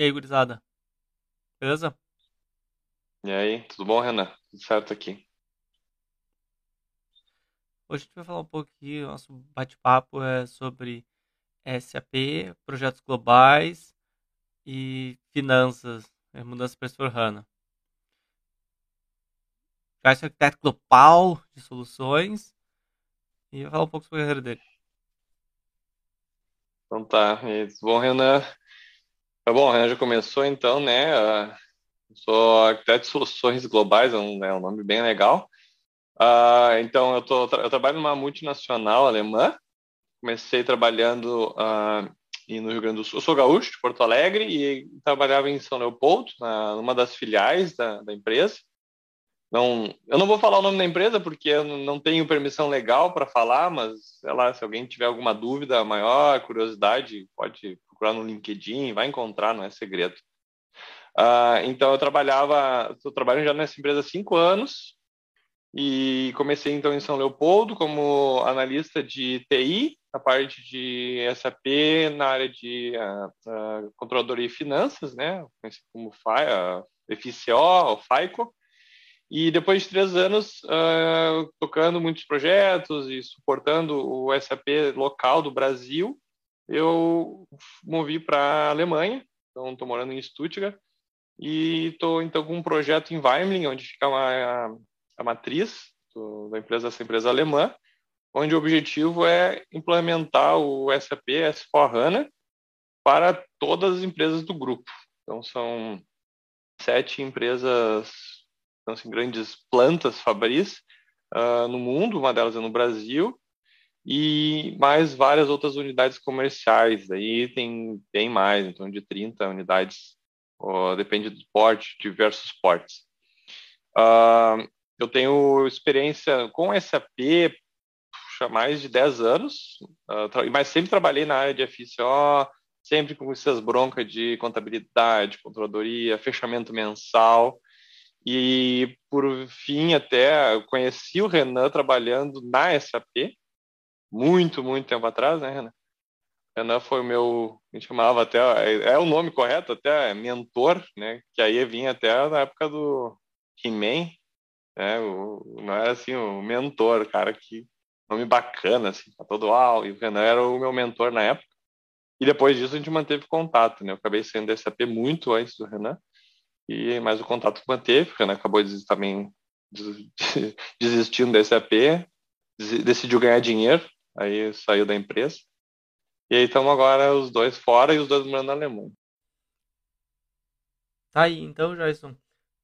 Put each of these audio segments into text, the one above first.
E aí, gurizada? Beleza? E aí, tudo bom, Renan? Tudo certo aqui. Hoje a gente vai falar um pouquinho, nosso bate-papo é sobre SAP, projetos globais e finanças, é, mudança para S/4HANA. Já é arquiteto global de soluções e vai falar um pouco sobre a carreira dele. Então tá, tudo bom, Renan? Tá bom, Renan já começou então, né? Ah, eu sou arquiteto de soluções globais, é um, é um nome bem legal. Ah, então, eu, tô, eu trabalho numa multinacional alemã. Comecei trabalhando ah, no Rio Grande do Sul. Eu sou gaúcho, de Porto Alegre, e trabalhava em São Leopoldo, na, numa das filiais da, da empresa. Não, eu não vou falar o nome da empresa porque eu não tenho permissão legal para falar, mas sei lá, se alguém tiver alguma dúvida maior, curiosidade, pode procurar no LinkedIn, vai encontrar, não é segredo. Uh, então eu trabalhava, estou trabalhando já nessa empresa há cinco anos e comecei então em São Leopoldo como analista de TI, na parte de SAP, na área de uh, uh, controladoria e finanças, né, conhecido como FI, FCO, ou FICO. E depois de três anos uh, tocando muitos projetos e suportando o SAP local do Brasil, eu movi para a Alemanha. Então, estou morando em Stuttgart e estou então com um projeto em Weimling, onde fica a, a matriz do, da empresa, essa empresa alemã, onde o objetivo é implementar o SAP S4HANA para todas as empresas do grupo. Então, são sete empresas então, assim, grandes plantas fabris uh, no mundo, uma delas é no Brasil, e mais várias outras unidades comerciais. Aí tem bem mais, então de 30 unidades, uh, depende do porte, diversos portes. Uh, eu tenho experiência com SAP há mais de 10 anos, uh, mas sempre trabalhei na área de FCO, sempre com essas broncas de contabilidade, controladoria, fechamento mensal. E, por fim, até conheci o Renan trabalhando na SAP, muito, muito tempo atrás, né, Renan? Renan foi o meu, a gente chamava até, é, é o nome correto, até mentor, né? Que aí vinha até na época do He-Man, né? O, não era assim, o mentor, cara, que nome bacana, assim, tá todo uau, e o Renan era o meu mentor na época. E depois disso a gente manteve contato, né? Eu acabei saindo da SAP muito antes do Renan. E mais o contato manteve, porque acabou também desistindo da SAP, decidiu ganhar dinheiro, aí saiu da empresa. E aí estamos agora os dois fora e os dois morando na Alemanha. Tá aí, então, Jason,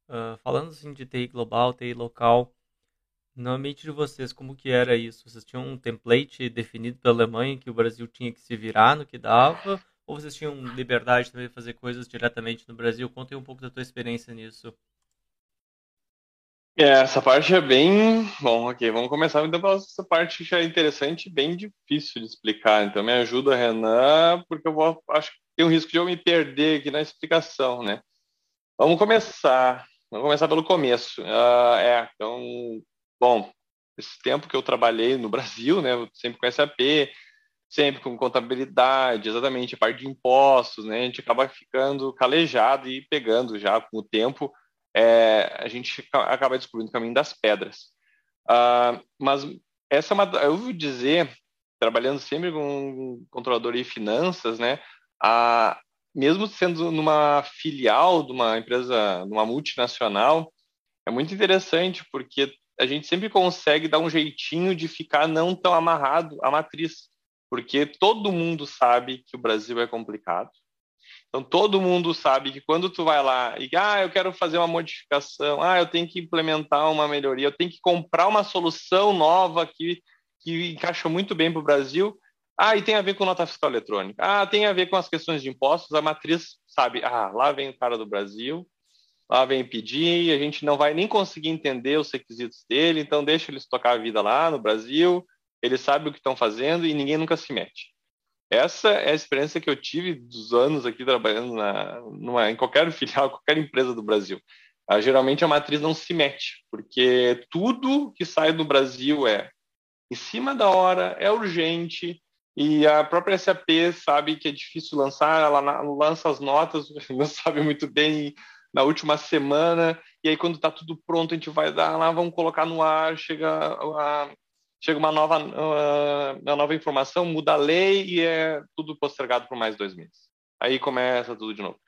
uh, falando assim de TI global, TI local, no mente de vocês, como que era isso? Vocês tinham um template definido pela Alemanha que o Brasil tinha que se virar no que dava? Ou vocês tinham liberdade também de fazer coisas diretamente no Brasil? Conta aí um pouco da tua experiência nisso. É, essa parte é bem. Bom, ok, vamos começar então pela essa parte que é interessante e bem difícil de explicar. Então, me ajuda, Renan, porque eu vou, acho que tem um risco de eu me perder aqui na explicação, né? Vamos começar. Vamos começar pelo começo. Uh, é, então, bom, esse tempo que eu trabalhei no Brasil, né, sempre com SAP, sempre com contabilidade, exatamente, a parte de impostos, né? A gente acaba ficando calejado e pegando já com o tempo, é, a gente acaba descobrindo o caminho das pedras. Uh, mas essa é uma, eu vou dizer, trabalhando sempre com controladoria e finanças, né? A, mesmo sendo numa filial de uma empresa, numa multinacional, é muito interessante porque a gente sempre consegue dar um jeitinho de ficar não tão amarrado à matriz porque todo mundo sabe que o Brasil é complicado. Então todo mundo sabe que quando tu vai lá e ah, eu quero fazer uma modificação, ah, eu tenho que implementar uma melhoria, eu tenho que comprar uma solução nova que que encaixa muito bem para o Brasil. Ah, e tem a ver com nota fiscal eletrônica. Ah, tem a ver com as questões de impostos. A matriz sabe, ah, lá vem o cara do Brasil, lá vem pedir, a gente não vai nem conseguir entender os requisitos dele, então deixa eles tocar a vida lá no Brasil eles sabem o que estão fazendo e ninguém nunca se mete. Essa é a experiência que eu tive dos anos aqui trabalhando na, numa, em qualquer filial, qualquer empresa do Brasil. Ah, geralmente a matriz não se mete, porque tudo que sai do Brasil é em cima da hora, é urgente, e a própria SAP sabe que é difícil lançar, ela lança as notas, não sabe muito bem na última semana, e aí quando está tudo pronto, a gente vai dar lá, vamos colocar no ar, chega, a, chega uma, nova, uma nova informação, muda a lei e é tudo postergado por mais dois meses. Aí começa tudo de novo.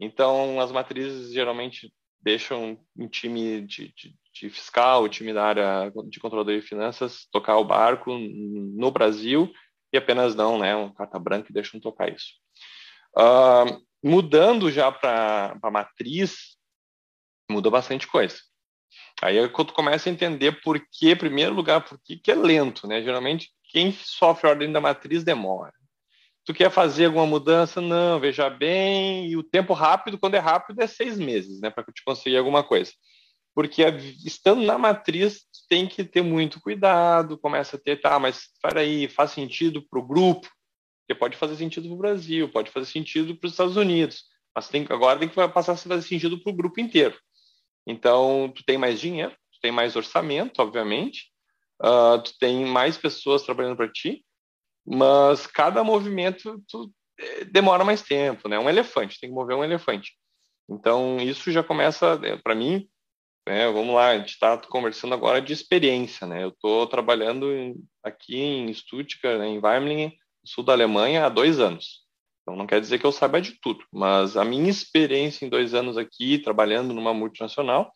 Então, as matrizes geralmente deixam um time de, de, de fiscal, o time da área de controladoria de finanças tocar o barco no Brasil e apenas dão né, um carta branca e deixam tocar isso. Uh, mudando já para a matriz, muda bastante coisa. Aí é quando começa a entender por que, em primeiro lugar, por que, que é lento, né? Geralmente, quem sofre a ordem da matriz demora. Tu quer fazer alguma mudança? Não, veja bem, e o tempo rápido, quando é rápido, é seis meses, né? Para te conseguir alguma coisa porque estando na matriz tem que ter muito cuidado, começa a ter, tá, mas aí, faz sentido para o grupo, porque pode fazer sentido para o Brasil, pode fazer sentido para os Estados Unidos, mas tem, agora tem que passar a fazer sentido para o grupo inteiro. Então, tu tem mais dinheiro, tu tem mais orçamento, obviamente, uh, tu tem mais pessoas trabalhando para ti, mas cada movimento tu, eh, demora mais tempo, né? Um elefante, tem que mover um elefante. Então, isso já começa, eh, para mim, né, vamos lá, a gente está conversando agora de experiência, né? Eu estou trabalhando aqui em Stuttgart, né, em Weimlingen, sul da Alemanha, há dois anos. Então não quer dizer que eu saiba de tudo, mas a minha experiência em dois anos aqui, trabalhando numa multinacional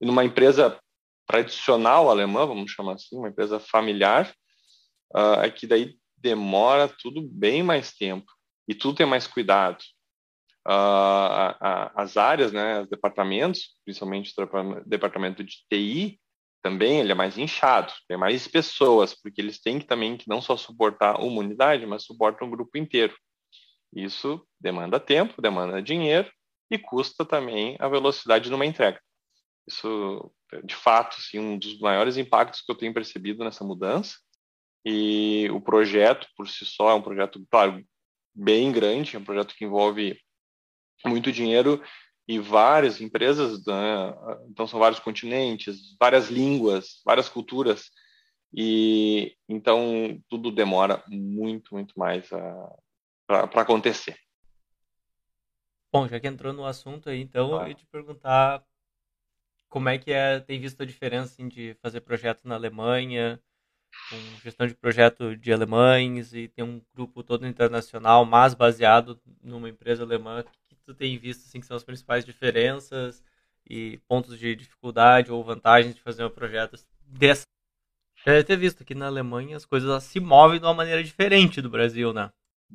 numa empresa tradicional alemã, vamos chamar assim, uma empresa familiar, uh, é que daí demora tudo bem mais tempo e tudo tem mais cuidado uh, as áreas, né, os departamentos, principalmente o departamento de TI, também ele é mais inchado, tem mais pessoas, porque eles têm que também que não só suportar uma unidade, mas suportam um grupo inteiro. Isso demanda tempo, demanda dinheiro e custa também a velocidade de uma entrega. Isso, de fato, assim, um dos maiores impactos que eu tenho percebido nessa mudança. E o projeto, por si só, é um projeto, claro, bem grande, é um projeto que envolve muito dinheiro e várias empresas, né? então são vários continentes, várias línguas, várias culturas, e então tudo demora muito, muito mais para acontecer. Bom, já que entrou no assunto aí, então ah. eu ia te perguntar como é que é, tem visto a diferença assim, de fazer projeto na Alemanha, com gestão de projeto de alemães e tem um grupo todo internacional, mas baseado numa empresa alemã tu tem visto assim, que são as principais diferenças e pontos de dificuldade ou vantagens de fazer um projeto dessa? Deve ter visto que na Alemanha as coisas se movem de uma maneira diferente do Brasil, né?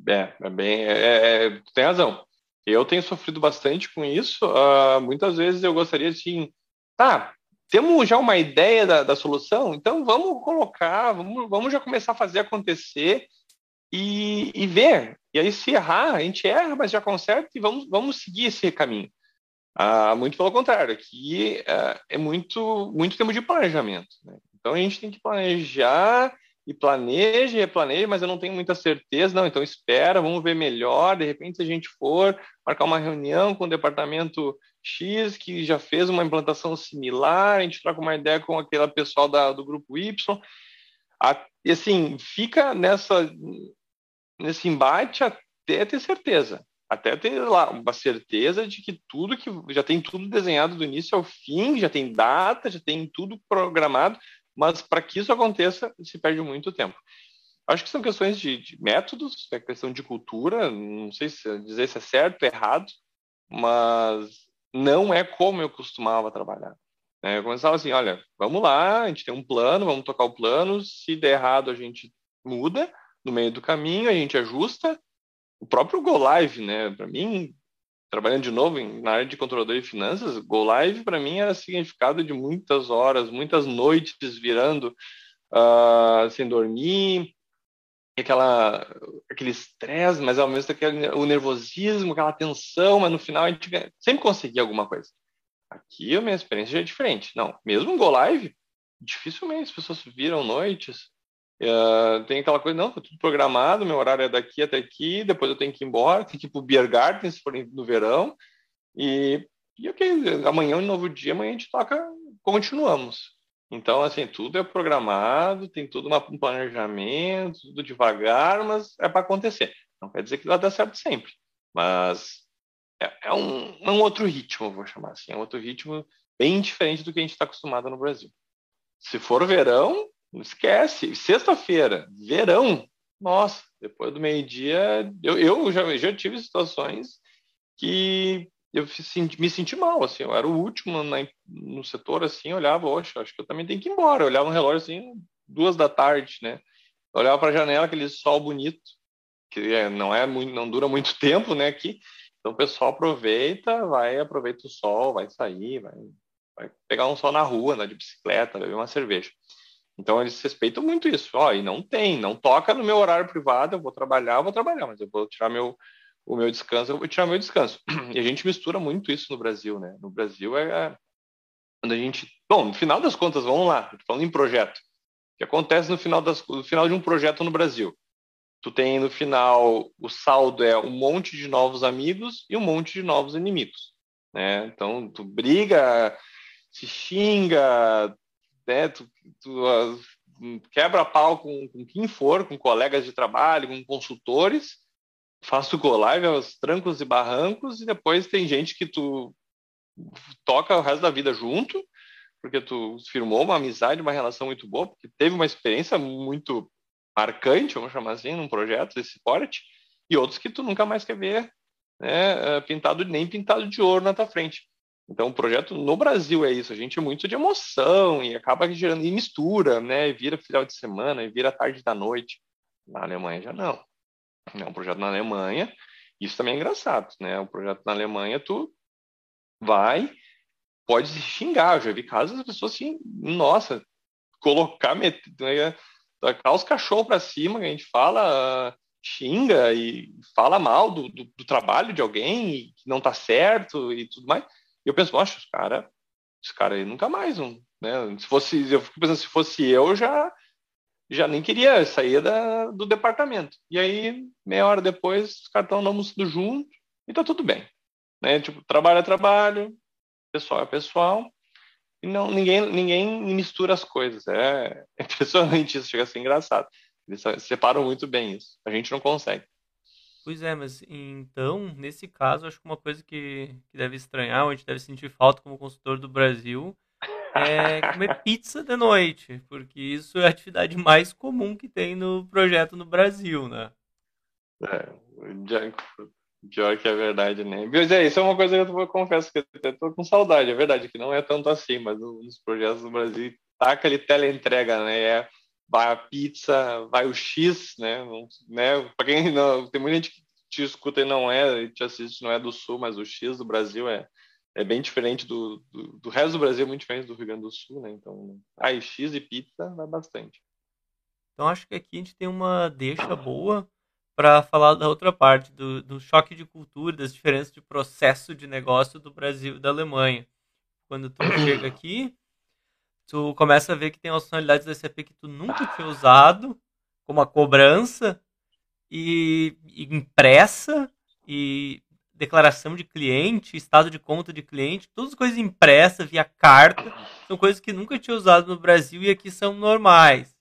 É, é bem. É, é, é tem razão. Eu tenho sofrido bastante com isso. Uh, muitas vezes eu gostaria assim, tá, temos já uma ideia da, da solução, então vamos colocar, vamos, vamos já começar a fazer acontecer e, e ver. E aí, se errar, a gente erra, mas já conserta e vamos, vamos seguir esse caminho. Ah, muito pelo contrário, aqui ah, é muito, muito tempo de planejamento. Né? Então, a gente tem que planejar e planeja e planeja, mas eu não tenho muita certeza. Não, então espera, vamos ver melhor. De repente, se a gente for marcar uma reunião com o departamento X, que já fez uma implantação similar, a gente troca uma ideia com aquele pessoal da, do grupo Y. e assim, fica nessa nesse embate até ter certeza, até ter lá uma certeza de que tudo que já tem tudo desenhado do início ao fim, já tem data, já tem tudo programado, mas para que isso aconteça se perde muito tempo. Acho que são questões de, de métodos, é questão de cultura, não sei se dizer se é certo errado, mas não é como eu costumava trabalhar. É, eu começava assim, olha, vamos lá, a gente tem um plano, vamos tocar o plano, se der errado a gente muda, no meio do caminho, a gente ajusta. O próprio Go Live, né? Para mim, trabalhando de novo na área de controlador de finanças, Go Live para mim era significado de muitas horas, muitas noites virando uh, sem dormir, aquela aquele estresse, mas ao mesmo tempo aquele, o nervosismo, aquela tensão, mas no final a gente sempre conseguia alguma coisa. Aqui a minha experiência já é diferente. Não, mesmo Go Live, dificilmente as pessoas viram noites, Uh, tem aquela coisa, não, tá tudo programado, meu horário é daqui até aqui, depois eu tenho que ir embora, tenho que ir pro Beer Garden, se for no verão, e, e ok, amanhã é um novo dia, amanhã a gente toca, continuamos. Então, assim, tudo é programado, tem tudo um planejamento, tudo devagar, mas é para acontecer. Não quer dizer que vai dar certo sempre, mas é, é, um, é um outro ritmo, vou chamar assim, é um outro ritmo bem diferente do que a gente está acostumado no Brasil. Se for verão, esquece. Sexta-feira, verão, nossa, depois do meio-dia, eu, eu já, já tive situações que eu me senti mal, assim, eu era o último na, no setor, assim, olhava, oxe, acho que eu também tenho que ir embora, eu olhava no relógio, assim, duas da tarde, né, eu olhava para a janela, aquele sol bonito, que é, não é muito, não dura muito tempo, né, aqui, então o pessoal aproveita, vai, aproveita o sol, vai sair, vai, vai pegar um sol na rua, andar de bicicleta, beber uma cerveja. Então eles respeitam muito isso. Ó, e não tem, não toca no meu horário privado, eu vou trabalhar, eu vou trabalhar, mas eu vou tirar meu o meu descanso, eu vou tirar meu descanso. E a gente mistura muito isso no Brasil, né? No Brasil é quando a gente, bom, no final das contas, vamos lá, falando em projeto. O que acontece no final das no final de um projeto no Brasil? Tu tem no final o saldo é um monte de novos amigos e um monte de novos inimigos, né? Então tu briga, se xinga, né? Tu, tu uh, quebra pau com, com quem for, com colegas de trabalho, com consultores, faz o go live aos trancos e barrancos e depois tem gente que tu toca o resto da vida junto, porque tu firmou uma amizade, uma relação muito boa, porque teve uma experiência muito marcante, vamos chamar assim, num projeto desse porte, e outros que tu nunca mais quer ver né, eh, pintado nem pintado de ouro na tua frente. Então, o projeto no Brasil é isso. A gente é muito de emoção e acaba gerando e mistura, né? E vira final de semana, e vira tarde da noite. Na Alemanha já não. É um projeto na Alemanha. Isso também é engraçado, né? Um projeto na Alemanha, tu vai, pode se xingar. Eu já vi casos das pessoas assim, nossa, colocar, meter, né? os cachorros para cima, que a gente fala, xinga e fala mal do, do, do trabalho de alguém que não tá certo e tudo mais. Eu penso, nossa, os cara, esse cara aí nunca mais, um, né? Se fosse, eu fico pensando, se fosse eu, já já nem queria sair da, do departamento. E aí, meia hora depois, os caras estão almoçando junto e tá tudo bem. Né? Tipo, trabalho é trabalho, pessoal é pessoal, e não, ninguém, ninguém mistura as coisas. É, é impressionante isso, chega a ser engraçado. Eles separam muito bem isso. A gente não consegue. Pois é, mas então, nesse caso, acho que uma coisa que, que deve estranhar, ou a gente deve sentir falta como consultor do Brasil, é comer pizza de noite, porque isso é a atividade mais comum que tem no projeto no Brasil, né? É, pior que é verdade, né? Mas é, isso é uma coisa que eu confesso que eu até tô com saudade, é verdade, que não é tanto assim, mas nos projetos do Brasil taca ali teleentrega, né? É, vai a pizza, vai o X, né? né? Para quem não, tem muita gente que te escuta e não é, te assiste, não é do Sul, mas o X do Brasil é é bem diferente do, do, do, resto do Brasil, é muito diferente do Rio Grande do Sul, né? Então, aí X e pizza vai bastante. Então acho que aqui a gente tem uma deixa boa para falar da outra parte, do, do choque de cultura, das diferenças de processo de negócio do Brasil e da Alemanha. Quando tu chega aqui, tu começa a ver que tem funcionalidades da SAP que tu nunca tinha usado, como a cobrança e, e impressa e declaração de cliente, estado de conta de cliente, todas coisas impressas via carta, são coisas que nunca tinha usado no Brasil e aqui são normais.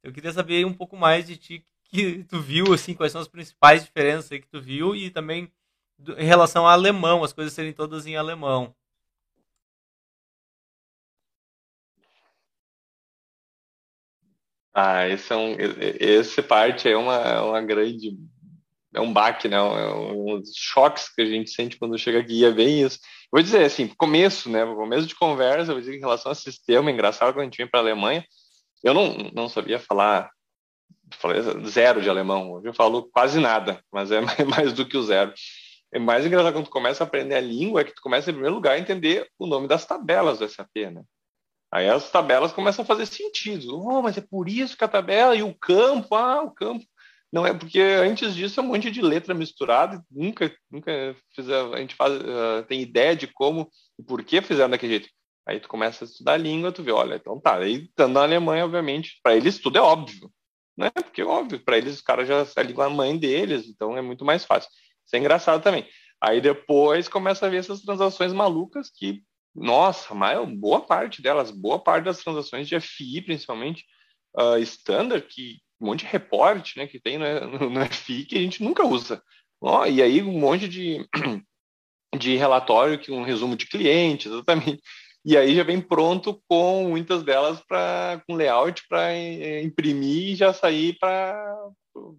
Eu queria saber um pouco mais de ti, que tu viu, assim, quais são as principais diferenças que tu viu e também em relação ao alemão, as coisas serem todas em alemão. Ah, esse é um, esse parte é uma, uma grande é um baque, né? Um, uns choques que a gente sente quando chega aqui, e é bem isso. Vou dizer assim, começo, né? Começo de conversa, vou dizer em relação ao sistema, engraçado quando a gente vem para a Alemanha, eu não, não sabia falar, zero de alemão, hoje eu falo quase nada, mas é mais do que o zero. É mais engraçado quando tu começa a aprender a língua, é que tu começa em primeiro lugar a entender o nome das tabelas do SAP, né? Aí as tabelas começam a fazer sentido. Oh, mas é por isso que a tabela e o campo, ah, o campo. Não é porque antes disso é um monte de letra misturada, nunca, nunca fizer, a gente faz, uh, tem ideia de como e por que fizeram daquele jeito. Aí tu começa a estudar a língua, tu vê, olha, então tá, aí estando na Alemanha, obviamente, para eles tudo é óbvio, né? Porque é óbvio, para eles os caras já a língua mãe deles, então é muito mais fácil. Isso é engraçado também. Aí depois começa a ver essas transações malucas que nossa, maior, boa parte delas, boa parte das transações de FI, principalmente, uh, standard, que um monte de reporte né, que tem no, no FI que a gente nunca usa. Oh, e aí um monte de, de relatório, que um resumo de clientes, exatamente. E aí já vem pronto com muitas delas para com layout para imprimir e já sair para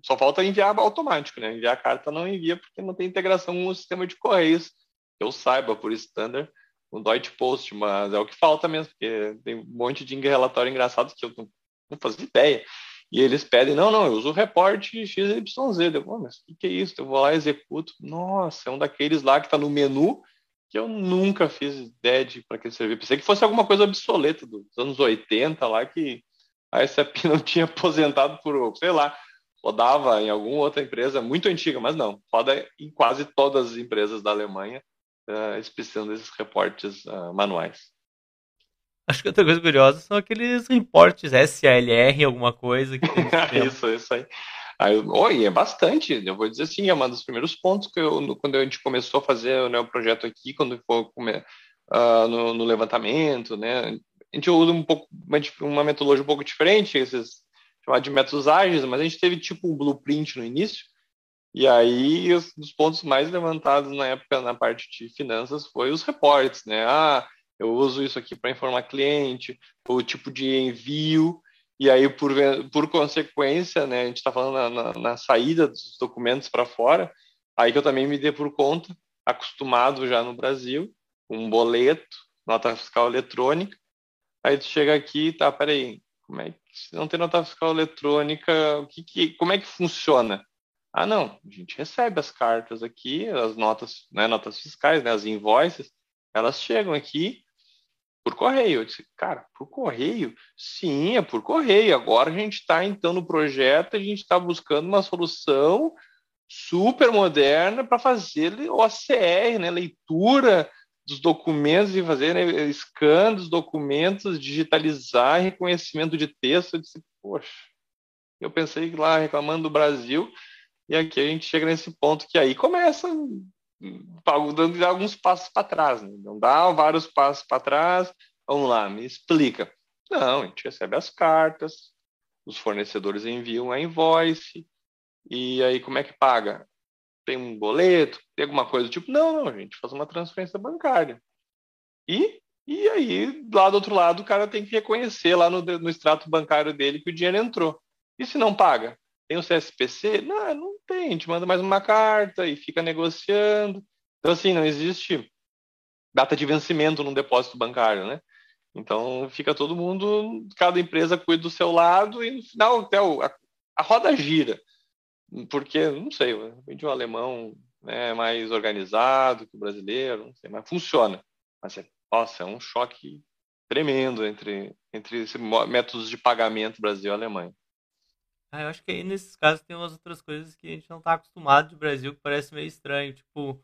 só falta enviar automático, né? Enviar a carta não envia porque não tem integração com o sistema de correios. Eu saiba por standard o Deutsche Post, mas é o que falta mesmo, porque tem um monte de relatório engraçado que eu não, não fazia ideia. E eles pedem, não, não, eu uso o reporte XYZ. Eu, mas o que, que é isso? Eu vou lá executo. Nossa, é um daqueles lá que está no menu que eu nunca fiz ideia de para que servir. Pensei que fosse alguma coisa obsoleta dos anos 80 lá que a SAP não tinha aposentado por, sei lá, rodava em alguma outra empresa muito antiga, mas não, roda em quase todas as empresas da Alemanha, uh, eles precisam desses reportes uh, manuais. Acho que outra coisa curiosa são aqueles reportes SALR, alguma coisa que Isso, isso aí. Aí, oh, é bastante, eu vou dizer assim, é um dos primeiros pontos que eu, quando a gente começou a fazer né, o projeto aqui, quando foi uh, no, no, levantamento, né, a gente usa um pouco, uma, uma metodologia um pouco diferente, esses chamados de métodos ágeis, mas a gente teve tipo um blueprint no início, e aí os, os pontos mais levantados na época na parte de finanças foi os reportes, né, ah, eu uso isso aqui para informar cliente, o tipo de envio, e aí, por, por consequência, né, a gente está falando na, na, na, saída dos documentos para fora, aí que eu também me dei por conta, acostumado já no Brasil, um boleto, nota fiscal eletrônica, aí tu chega aqui, tá, peraí, como é que, se não tem nota fiscal eletrônica, o que, que como é que funciona? Ah, não, a gente recebe as cartas aqui, as notas, né, notas fiscais, né, as invoices, elas chegam aqui, por correio. Eu disse, cara, por correio? Sim, é por correio. Agora a gente está, então, no projeto, a gente está buscando uma solução super moderna para fazer OCR, né? leitura dos documentos e fazer né, scan dos documentos, digitalizar reconhecimento de texto. Eu disse, poxa, eu pensei lá reclamando do Brasil, e aqui a gente chega nesse ponto que aí começa dando alguns passos para trás, né? não dá vários passos para trás. Vamos lá, me explica. Não, a gente recebe as cartas, os fornecedores enviam a invoice, e aí como é que paga? Tem um boleto? Tem alguma coisa do tipo? Não, não, a gente faz uma transferência bancária. E, e aí, lá do outro lado, o cara tem que reconhecer lá no, no extrato bancário dele que o dinheiro entrou. E se não paga? Tem o CSPC? Não, não tem. Gente manda mais uma carta e fica negociando. Então, assim, não existe data de vencimento num depósito bancário, né? Então, fica todo mundo, cada empresa cuida do seu lado e no final até o, a, a, roda gira. Porque, não sei, de um alemão né, mais organizado que o brasileiro, não sei, mas funciona. Mas, é, nossa, é um choque tremendo entre, entre métodos de pagamento Brasil e Alemanha. Ah, eu acho que aí nesses casos tem umas outras coisas que a gente não está acostumado de Brasil que parece meio estranho. Tipo,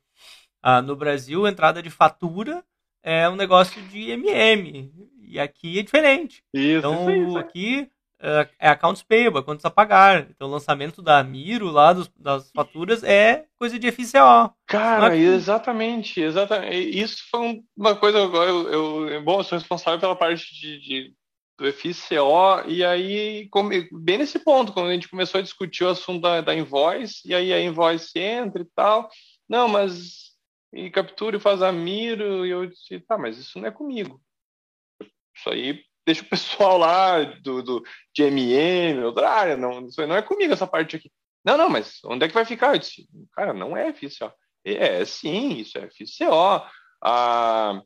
ah, no Brasil, entrada de fatura é um negócio de MM. E aqui é diferente. Isso, então, isso, aqui é, é accounts payable, quantos a pagar. Então, o lançamento da Miro lá dos, das faturas é coisa de FCO. Cara, é exatamente, exatamente. Isso foi uma coisa. Eu, eu, bom, eu sou responsável pela parte de, de do FCO, e aí, bem nesse ponto, quando a gente começou a discutir o assunto da, da invoice, e aí a invoice entra e tal, não, mas e captura e faz a miro, e eu disse, tá, mas isso não é comigo. Isso aí deixa o pessoal lá do, do de MM, outra área, não, isso aí não é comigo essa parte aqui. Não, não, mas onde é que vai ficar? Eu disse, cara, não é FCO. É, sim, isso é FCO. Ah,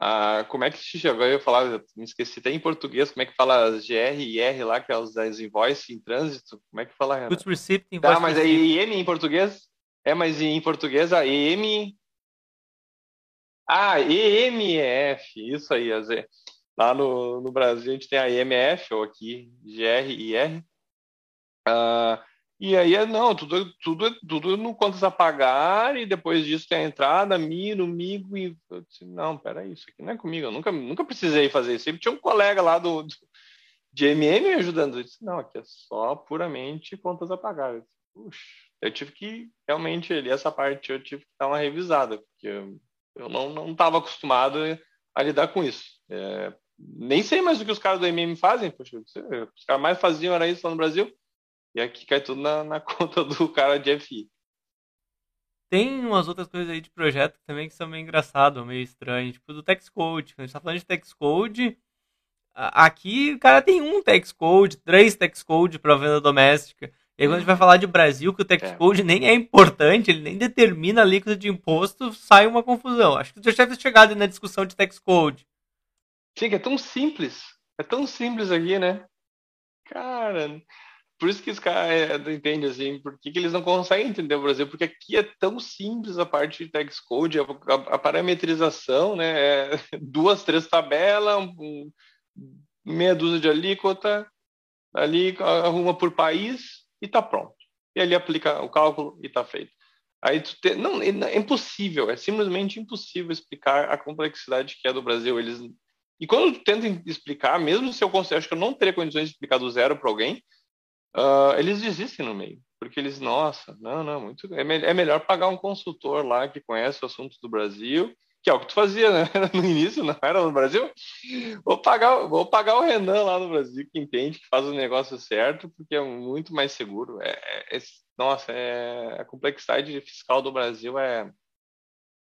ah, como é que se? Eu ia falar, me esqueci até em português, como é que fala as GR e R lá, que é os das invoice em trânsito? Como é que fala, Renan? Goods Receipt Invoice Tá, mas é EM em português? É, mas em português a EM... Ah, EMF, isso aí, a Z. Lá no, no Brasil a gente tem a EMF, ou aqui GR e R. Ah, e aí, é, não, tudo, tudo, tudo no contas a pagar, e depois disso tem a entrada, miro, migo, e eu disse, não, peraí, isso aqui não é comigo, eu nunca, nunca precisei fazer isso. Sempre tinha um colega lá do, do de MM me ajudando. Eu disse, não, aqui é só puramente contas a pagar. Eu, disse, Puxa, eu tive que, realmente, ali, essa parte eu tive que dar uma revisada, porque eu, eu não estava acostumado a lidar com isso. É, nem sei mais o que os caras do MM fazem, poxa, os caras mais faziam era isso lá no Brasil, e aqui cai tudo na, na conta do cara de FI. Tem umas outras coisas aí de projeto também que são meio engraçado, meio estranho, tipo do Textcode. Quando a gente tá falando de Textcode, aqui o cara tem um Textcode, três Textcode para venda doméstica. E aí, quando a gente vai falar de Brasil, que o tax code é. nem é importante, ele nem determina a alíquota de imposto, sai uma confusão. Acho que você já deve ter chegado na discussão de tax code. Sim, que é tão simples. É tão simples aqui, né? Cara, por isso que os caras é, entendem assim, por que, que, eles não conseguem entender o Brasil? Porque aqui é tão simples a parte de tax code, a, a, a parametrização, né? É duas, três tabelas, um, meia dúzia de alíquota, ali arruma por país, e está pronto. E ali aplica o cálculo e está feito. Aí te... não, é impossível, é simplesmente impossível explicar a complexidade que é do Brasil. Eles e quando tentam explicar, mesmo se eu considero que eu não teria condições de explicar do zero para alguém, uh, eles desistem no meio, porque eles, nossa, não, não, muito é, me é melhor pagar um consultor lá que conhece o assunto do Brasil que é o que tu fazia, né? No início, não era no Brasil. Vou pagar, vou pagar o Renan lá no Brasil, que entende, que faz o negócio certo, porque é muito mais seguro. É, é, é nossa, é, a complexidade fiscal do Brasil é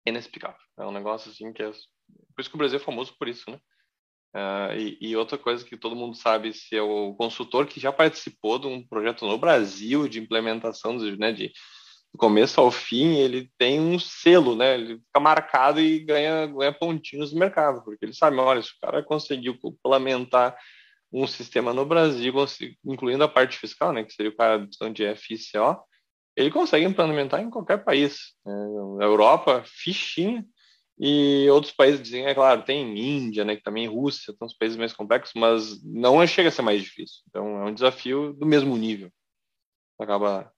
inexplicável. É um negócio assim que é. Por isso que o Brasil é famoso por isso, né? Uh, e, e, outra coisa que todo mundo sabe, se é o consultor que já participou de um projeto no Brasil de implementação né, de do começo ao fim, ele tem um selo, né? Ele fica marcado e ganha, ganha pontinhos no mercado, porque ele sabe, olha, se o cara conseguiu complementar um sistema no Brasil, incluindo a parte fiscal, né, que seria o cara de FICO, ele consegue implementar em qualquer país. Né? Na Europa, fichinha, e outros países dizem, é claro, tem Índia, né, que também Rússia, são os países mais complexos, mas não chega a ser mais difícil. Então, é um desafio do mesmo nível. Acaba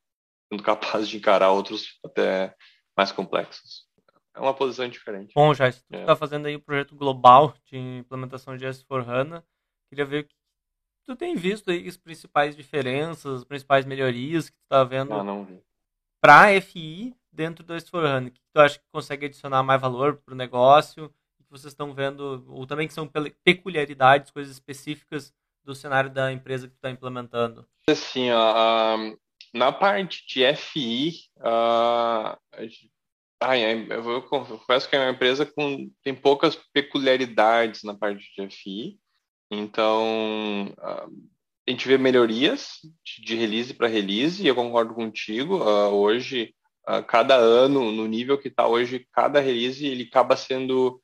sendo capaz de encarar outros até mais complexos. É uma posição diferente. Bom, já está é. fazendo aí o um projeto global de implementação de S4HANA, queria ver o que tu tem visto aí as principais diferenças, as principais melhorias que tu está vendo para FI dentro do S4HANA. O que tu acha que consegue adicionar mais valor para o negócio? O que vocês estão vendo, ou também que são peculiaridades, coisas específicas do cenário da empresa que tu está implementando? Assim, ó, na parte de FI, uh, eu confesso que é uma empresa com tem poucas peculiaridades na parte de FI, então a gente vê melhorias de release para release, e eu concordo contigo. Hoje, cada ano, no nível que está hoje, cada release ele acaba sendo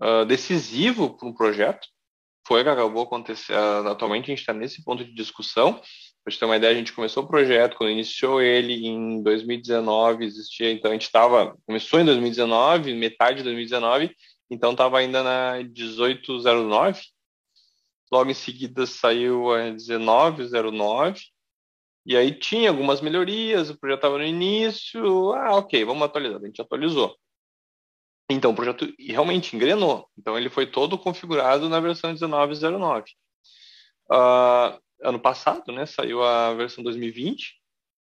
uh, decisivo para um projeto. Foi o que acabou acontecendo. atualmente, a gente está nesse ponto de discussão. Para ter uma ideia, a gente começou o projeto, quando iniciou ele em 2019, existia, então a gente estava, começou em 2019, metade de 2019, então estava ainda na 1809, logo em seguida saiu a 1909, e aí tinha algumas melhorias, o projeto estava no início, ah, ok, vamos atualizar, a gente atualizou. Então o projeto realmente engrenou, então ele foi todo configurado na versão 1909. Uh, ano passado, né, saiu a versão 2020,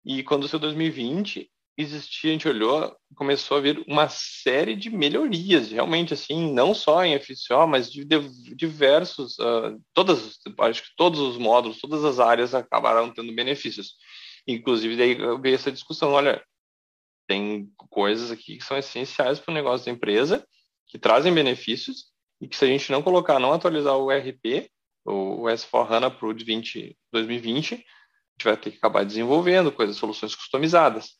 e quando saiu 2020, existia, a gente olhou, começou a ver uma série de melhorias, realmente, assim, não só em FCO, mas de diversos, uh, todas, acho que todos os módulos, todas as áreas acabaram tendo benefícios. Inclusive, daí veio essa discussão, olha, tem coisas aqui que são essenciais para o negócio da empresa, que trazem benefícios, e que se a gente não colocar, não atualizar o RP, o S4HANA para o 2020, a gente vai ter que acabar desenvolvendo coisas, soluções customizadas.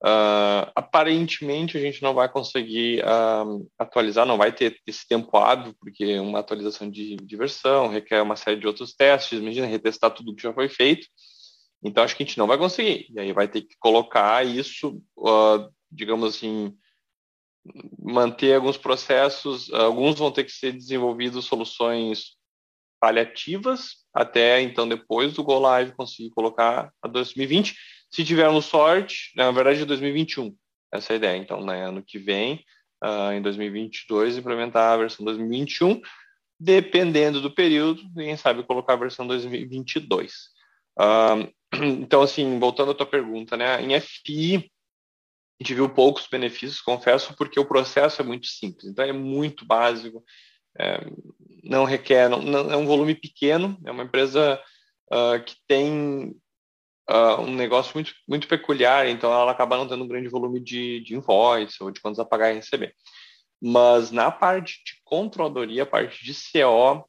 Uh, aparentemente a gente não vai conseguir uh, atualizar, não vai ter esse tempo hábil, porque uma atualização de, de versão requer uma série de outros testes, imagina retestar tudo que já foi feito. Então acho que a gente não vai conseguir. E aí vai ter que colocar isso, uh, digamos assim, manter alguns processos, alguns vão ter que ser desenvolvidos soluções paliativas até então depois do Go Live conseguir colocar a 2020. Se tivermos sorte, na verdade é 2021, essa é a ideia. Então, né, ano que vem, uh, em 2022, implementar a versão 2021, dependendo do período, quem sabe colocar a versão 2022. Uh, então, assim, voltando à tua pergunta, né, em FI, a gente viu poucos benefícios, confesso, porque o processo é muito simples, então é muito básico, é, não requer, não, não, é um volume pequeno, é uma empresa uh, que tem uh, um negócio muito, muito peculiar, então ela acaba não tendo um grande volume de, de invoice ou de contas a pagar e receber. Mas na parte de controladoria, a parte de CO,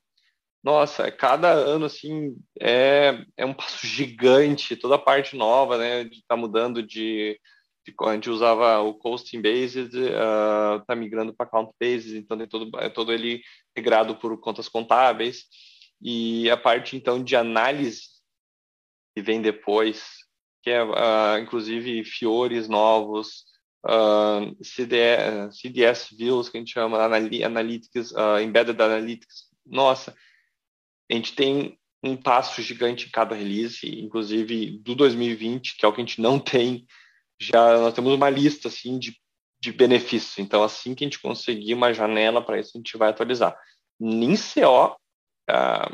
nossa, cada ano assim é, é um passo gigante, toda a parte nova, né, de estar tá mudando de, de, a gente usava o costing based, uh, tá migrando para count based, então é todo é todo ele integrado por contas contábeis e a parte então de análise que vem depois, que é uh, inclusive fiores novos, uh, CDS, CDS views que a gente chama analytics, uh, embedded analytics, nossa a gente tem um passo gigante em cada release, inclusive do 2020, que é o que a gente não tem, já nós temos uma lista assim de, de benefícios. Então, assim que a gente conseguir uma janela para isso, a gente vai atualizar. Em CO, ah,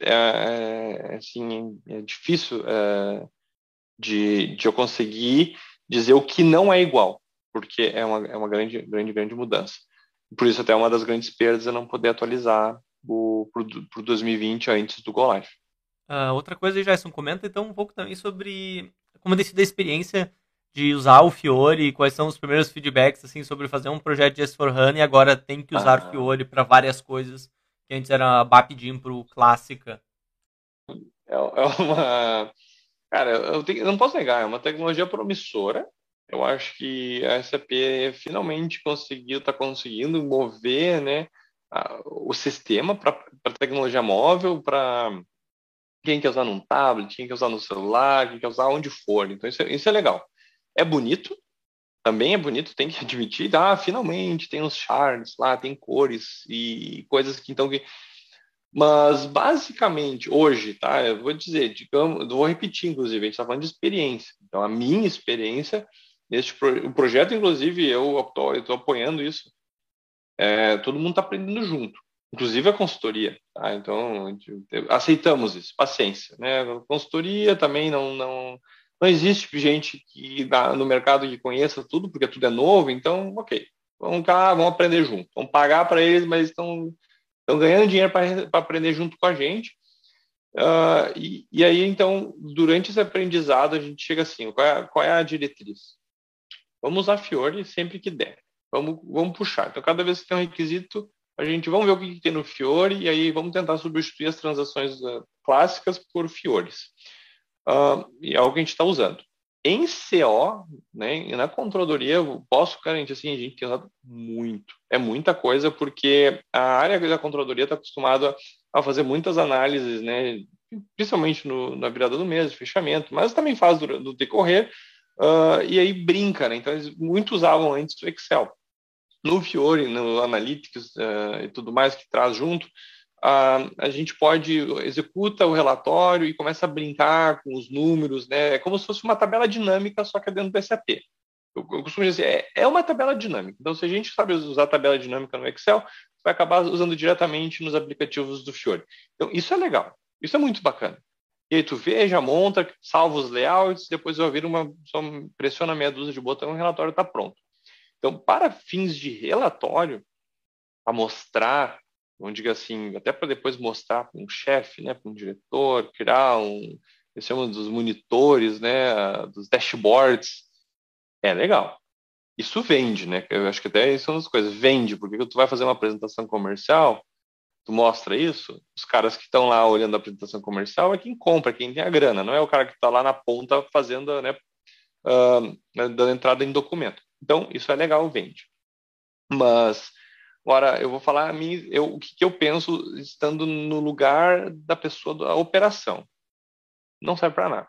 é, é, assim, é difícil é, de, de eu conseguir dizer o que não é igual, porque é uma, é uma grande, grande, grande mudança. Por isso, até uma das grandes perdas é não poder atualizar para o 2020 antes do Go Live. Uh, outra coisa, Jason, comenta então um pouco também sobre como tem sido a experiência de usar o Fiore, quais são os primeiros feedbacks assim sobre fazer um projeto de S4HANA e agora tem que usar ah. o Fiore para várias coisas que antes era BAPDIM para o Clássica. É, é, uma... Cara, eu, tenho, eu não posso negar, é uma tecnologia promissora, eu acho que a SAP finalmente conseguiu, está conseguindo mover, né, o sistema para tecnologia móvel, para quem quer usar num tablet, quem quer usar no celular, quem quer usar onde for. Então, isso é, isso é legal. É bonito, também é bonito, tem que admitir. Ah, finalmente tem os charts lá, tem cores e coisas que então que. Mas basicamente hoje, tá? Eu vou dizer, digamos, vou repetir, inclusive, a gente está falando de experiência. Então, a minha experiência neste pro, o projeto, inclusive, eu estou apoiando isso é, todo mundo está aprendendo junto, inclusive a consultoria. Tá? Então, aceitamos isso, paciência. Né? A consultoria também não, não, não existe gente que no mercado que conheça tudo, porque tudo é novo, então, ok, vamos cá, vamos aprender junto. Vamos pagar para eles, mas estão, estão ganhando dinheiro para aprender junto com a gente. Uh, e, e, aí, então, durante esse aprendizado, a gente chega assim: qual é, qual é a diretriz? Vamos usar Fiore sempre que der. Vamos, vamos puxar. Então, cada vez que tem um requisito, a gente vamos ver o que, tem no Fiore e aí vamos tentar substituir as transações uh, clássicas por Fiores. Uh, e é algo que a gente está usando. Em CO, né, na controladoria, eu posso garantir assim, a gente tem usado muito. É muita coisa, porque a área da controladoria está acostumada a fazer muitas análises, né, principalmente no, na virada do mês, fechamento, mas também faz do, do decorrer, uh, e aí brinca, né? Então, eles muito usavam antes o Excel no Fiore, no Analytics uh, e tudo mais que traz junto, a gente pode executa o relatório e começa a brincar com os números, né? É como se fosse uma tabela dinâmica, só que é dentro do SAP. Eu, eu costumo dizer, é, é uma tabela dinâmica. Então, se a gente sabe usar tabela dinâmica no Excel, vai acabar usando diretamente nos aplicativos do Fiore. Então, isso é legal. Isso é muito bacana. E aí tu veja, monta, salva os layouts, depois eu ouvir uma, só pressiona meia dúzia de botão e o relatório está pronto. Então, para fins de relatório, a mostrar, vamos dizer assim, até para depois mostrar para um chefe, né, para um diretor, criar um, esse é um dos monitores, né, dos dashboards, é legal. Isso vende, né? Eu acho que até isso é uma das coisas. Vende, porque tu vai fazer uma apresentação comercial, tu mostra isso, os caras que estão lá olhando a apresentação comercial é quem compra, quem tem a grana, não é o cara que está lá na ponta fazendo, né, uh, dando entrada em documento. Então, isso é legal, vende. Mas, agora, eu vou falar a mim, eu, o que, que eu penso estando no lugar da pessoa da operação. Não serve para nada.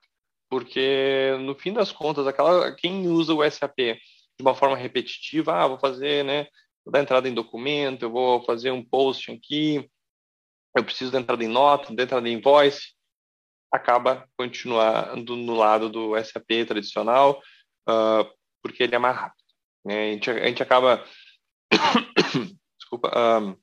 Porque, no fim das contas, aquela, quem usa o SAP de uma forma repetitiva, ah, vou fazer, né, vou dar entrada em documento, eu vou fazer um post aqui, eu preciso da entrada em nota, da entrada em invoice, acaba continuando no lado do SAP tradicional, uh, porque ele é mais rápido. Né? A, gente, a gente acaba desculpa, um,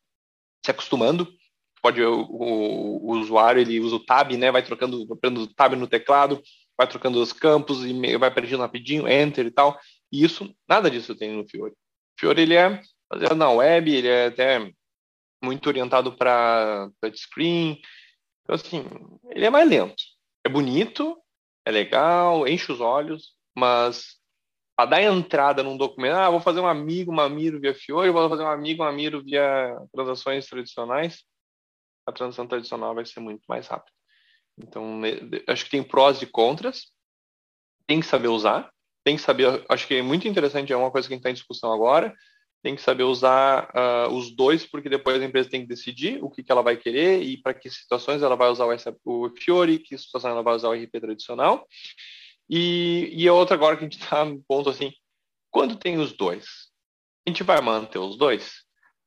se acostumando. Pode o, o, o, usuário ele usa o tab, né? Vai trocando, o tab no teclado, vai trocando os campos e vai preenchendo rapidinho, enter e tal. E isso, nada disso tem no Fiore. O ele é baseado na web, ele é até muito orientado para touchscreen. Então, assim, ele é mais lento. É bonito, é legal, enche os olhos, mas a dar entrada num documento, ah, vou fazer um amigo, uma Miro via Fiori, vou fazer um amigo, uma Miro via transações tradicionais, a transação tradicional vai ser muito mais rápida. Então, acho que tem prós e contras, tem que saber usar, tem que saber, acho que é muito interessante, é uma coisa que a gente está em discussão agora, tem que saber usar uh, os dois, porque depois a empresa tem que decidir o que, que ela vai querer e para que situações ela vai usar o, o Fiori, que situação ela vai usar o RP tradicional. E, e a outra agora que a gente está no ponto assim, quando tem os dois, a gente vai manter os dois?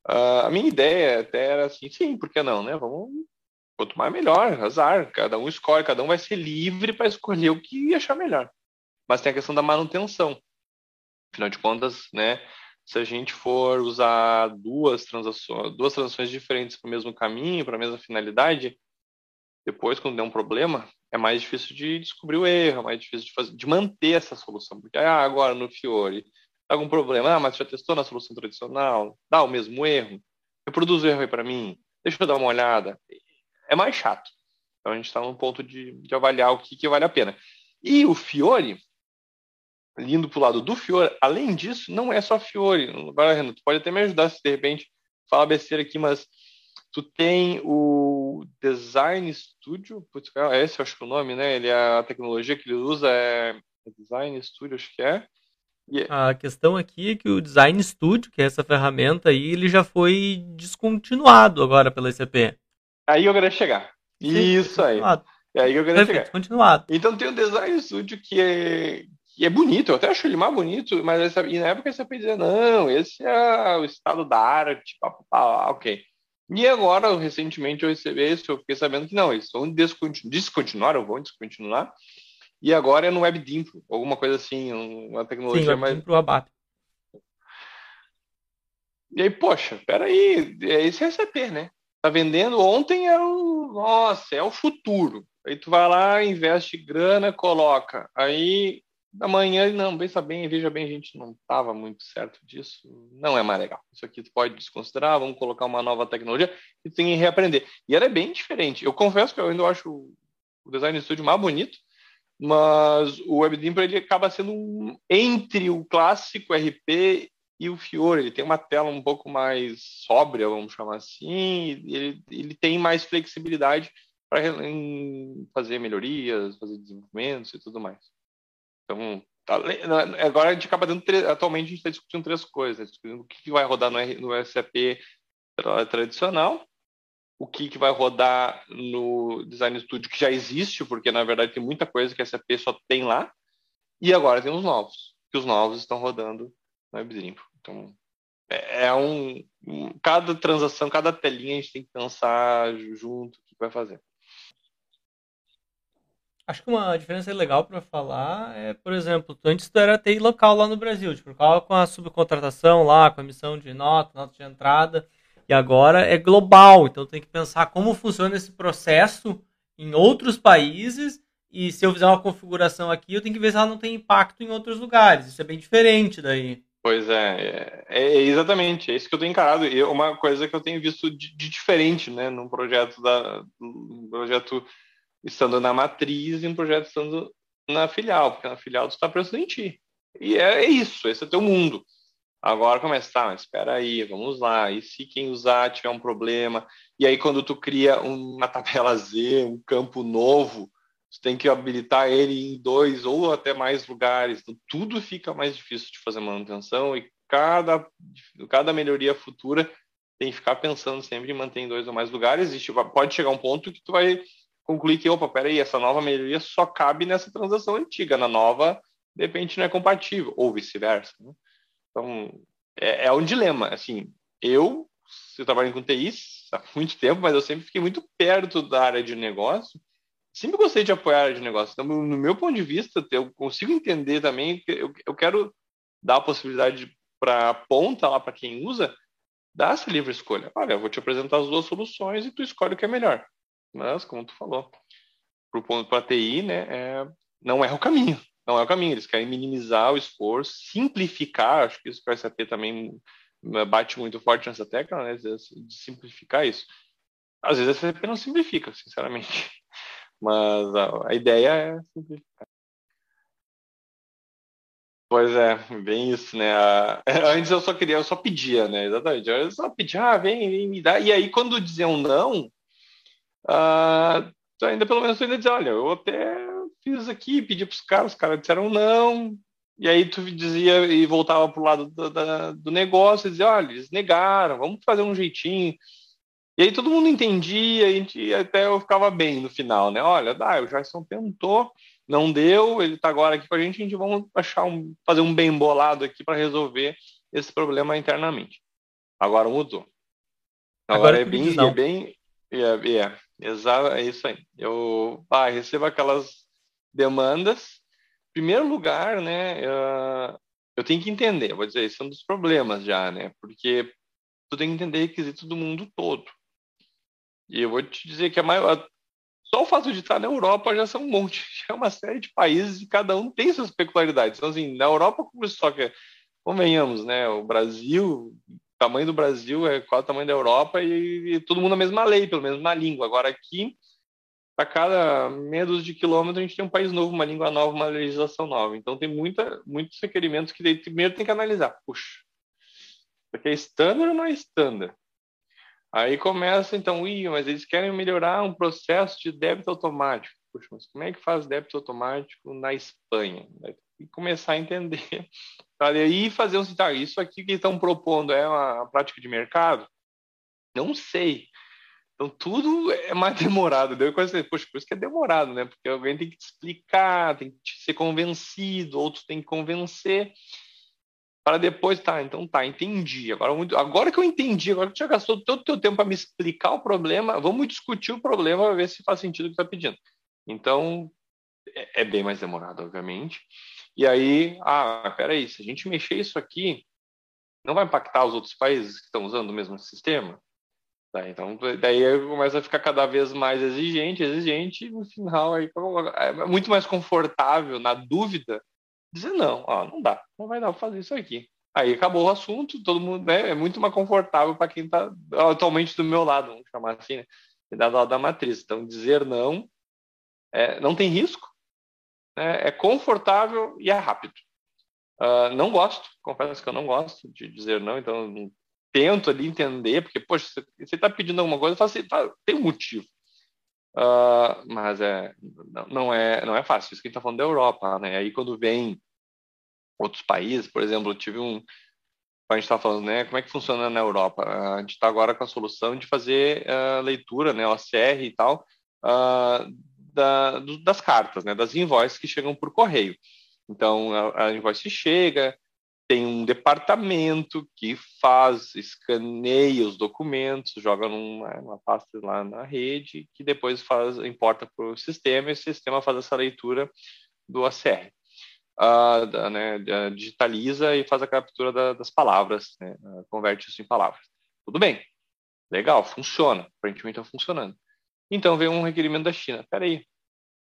Uh, a minha ideia até era assim, sim, por que não, né? Vamos, quanto mais melhor, azar, cada um escolhe, cada um vai ser livre para escolher o que achar melhor. Mas tem a questão da manutenção. Afinal de contas, né? Se a gente for usar duas transações, duas transações diferentes para o mesmo caminho, para a mesma finalidade, depois, quando der um problema, é mais difícil de descobrir o erro, é mais difícil de, fazer, de manter essa solução. Porque ah, agora no Fiore, tá algum problema? Ah, mas já testou na solução tradicional? Dá o mesmo erro? Reproduz o erro aí para mim? Deixa eu dar uma olhada. É mais chato. Então a gente está num ponto de, de avaliar o que, que vale a pena. E o Fiore, lindo para o lado do Fiore, além disso, não é só Fiore. Agora, Renato, pode até me ajudar se de repente falar besteira aqui, mas tu tem o Design Studio, putz, é esse eu acho que é o nome, né? Ele é a tecnologia que ele usa é Design Studio, acho que é. E... A questão aqui é que o Design Studio, que é essa ferramenta aí, ele já foi descontinuado agora pela ICP. Aí eu queria chegar. Sim, Isso aí. É aí que eu queria Perfeito, chegar. Descontinuado. Então tem o Design Studio que é, e é bonito, eu até acho ele mais bonito, mas essa, e na época você pode dizer, não, esse é o estado da arte, papapá, ok. E agora, recentemente, eu recebi isso, eu fiquei sabendo que não, eles vão descontinu descontinuar, ou vão descontinuar, e agora é no WebDIMP, alguma coisa assim, uma tecnologia Sim, mais... Sim, ABAP. E aí, poxa, peraí, esse é SAP, né? Tá vendendo, ontem era o, nossa, é o futuro. Aí tu vai lá, investe grana, coloca. Aí da manhã, não, pensa bem, veja bem, a gente não estava muito certo disso, não é mais legal. Isso aqui tu pode desconsiderar, vamos colocar uma nova tecnologia e tem que reaprender. E ela é bem diferente. Eu confesso que eu ainda acho o Design Studio mais bonito, mas o WebDimper ele acaba sendo um, entre o clássico RP e o Fiore. Ele tem uma tela um pouco mais sóbria, vamos chamar assim, ele, ele tem mais flexibilidade para fazer melhorias, fazer desenvolvimentos e tudo mais. Então, tá, agora a gente acaba dando. Atualmente a gente está discutindo três coisas: né? discutindo o que, vai rodar no, no SAP tradicional, o que, que vai rodar no Design Studio que já existe, porque na verdade tem muita coisa que a SAP só tem lá, e agora tem os novos, que os novos estão rodando no WebDream. Então, é, é um, um, cada transação, cada telinha a gente tem que pensar junto o que vai fazer. Acho que uma diferença legal para falar é, por exemplo, antes tu era TI local lá no Brasil, tipo, com a subcontratação lá, com a emissão de nota, nota de entrada, e agora é global, então tem que pensar como funciona esse processo em outros países, e se eu fizer uma configuração aqui, eu tenho que ver se ela não tem impacto em outros lugares, isso é bem diferente daí. Pois é, é, é exatamente, é isso que eu tenho encarado, e uma coisa que eu tenho visto de, de diferente, né, num projeto da, projeto estando na matriz e um projeto estando na filial, porque na filial tu está pensando em ti. E é, é, isso, esse é teu mundo. Agora começa, tá, mas espera aí, vamos lá. E se quem usar tiver um problema? E aí quando tu cria uma tabela Z, um campo novo, tu tem que habilitar ele em dois ou até mais lugares. Então, tudo fica mais difícil de fazer manutenção e cada, cada melhoria futura tem que ficar pensando sempre em manter em dois ou mais lugares. E pode chegar um ponto que tu vai concluir que, opa, peraí, essa nova melhoria só cabe nessa transação antiga, na nova, de repente, não é compatível, ou vice-versa. Né? Então, é, é, um dilema. Assim, eu, eu trabalho com TI há muito tempo, mas eu sempre fiquei muito perto da área de negócio, sempre gostei de apoiar a área de negócio. Então, no meu ponto de vista, eu consigo entender também que eu, eu quero dar a possibilidade para a ponta lá, para quem usa, dar essa livre escolha. Olha, eu vou te apresentar as duas soluções e tu escolhe o que é melhor. Mas, como tu falou, para o ponto para TI, né, é, não é o caminho. não é o caminho. Eles querem minimizar o esforço, simplificar. Acho que isso que o SAP também eh, bate muito forte nessa tecla, né? De simplificar isso. Às vezes a SAP não simplifica, sinceramente. Mas a, a ideia é simplificar. Pois é, bem isso, né? Antes eu só queria, eu só pedia, né? Exatamente. Eu só pedia, ah, vem, vem me dá. E aí, quando diziam não, uh, ainda pelo menos tu ainda dizia, olha, eu até fiz aqui, pedi para os caras, os caras disseram não. E aí tu dizia e voltava pro lado do, da, do negócio e dizia, olha, eles negaram, vamos fazer um jeitinho. E aí todo mundo entendia, e até eu ficava bem no final, né? Olha, dá, o Jason tentou, não deu, ele está agora aqui com a gente, a gente vamos achar um, fazer um bem bolado aqui para resolver esse problema internamente. Agora mudou. Agora, agora é, bem, é bem, é, é, exato, é isso aí. Eu ah, recebo aquelas demandas. Em primeiro lugar, né, uh, eu tenho que entender, vou dizer, isso é um dos problemas já, né, porque tu tem que entender requisitos do mundo todo. E eu vou te dizer que a maior, só o fato de estar na Europa já são um monte, já é uma série de países e cada um tem suas peculiaridades. Então, assim, na Europa, como só que, convenhamos, né, o Brasil, tamanho do Brasil é qual o tamanho da Europa e, e todo mundo a mesma lei, pelo menos na língua. Agora aqui, a cada menos de quilômetro, a gente tem um país novo, uma língua nova, uma legislação nova. Então, tem muita, muitos requerimentos que daí, primeiro tem que analisar. Puxa, aqui é standard ou não é standard? Aí começa, então, Ih, mas eles querem melhorar um processo de débito automático. Puxa, mas como é que faz débito automático na Espanha? E começar a entender. E aí fazer um tá, isso aqui que estão propondo é uma prática de mercado? Não sei. Então tudo é mais demorado. Deu coisa, poxa, por isso que é demorado, né? Porque alguém tem que te explicar, tem que ser convencido, outros tem que convencer para depois, tá, então tá, entendi. Agora, agora que eu entendi, agora que já gastou todo o teu tempo para me explicar o problema, vamos discutir o problema para ver se faz sentido o que está pedindo. Então, é, é, bem mais demorado, obviamente. E aí, ah, peraí, se a gente mexer isso aqui, não vai impactar os outros países que estão usando o mesmo sistema? Tá, então, daí começa a ficar cada vez mais exigente, exigente, e no final aí, é muito mais confortável, na dúvida, dizer não, ó, não dá, não vai dar para fazer isso aqui. Aí acabou o assunto, todo mundo né, é muito mais confortável para quem está atualmente do meu lado, vamos chamar assim, né? Da lado da matriz. Então, dizer não é, não tem risco, né, é confortável e é rápido. Uh, não gosto, confesso que eu não gosto de dizer não, então tento ali entender, porque, poxa, você está pedindo alguma coisa, eu falo assim, tá, tem um motivo. Uh, mas é, não, não, é, não é fácil. Isso que a gente está falando da Europa, né? Aí quando vem outros países, por exemplo, eu tive um. A gente está falando, né? Como é que funciona na Europa? A gente está agora com a solução de fazer uh, leitura, né? OCR e tal, uh, da, do, das cartas, né? Das invoices que chegam por correio. Então, a, a invoice chega, tem um departamento que faz, escaneia os documentos, joga numa, numa pasta lá na rede, que depois faz, importa para o sistema, e o sistema faz essa leitura do ACR. Uh, da, né, digitaliza e faz a captura da, das palavras, né, uh, converte isso em palavras. Tudo bem, legal, funciona, aparentemente está funcionando. Então vem um requerimento da China. Espera aí,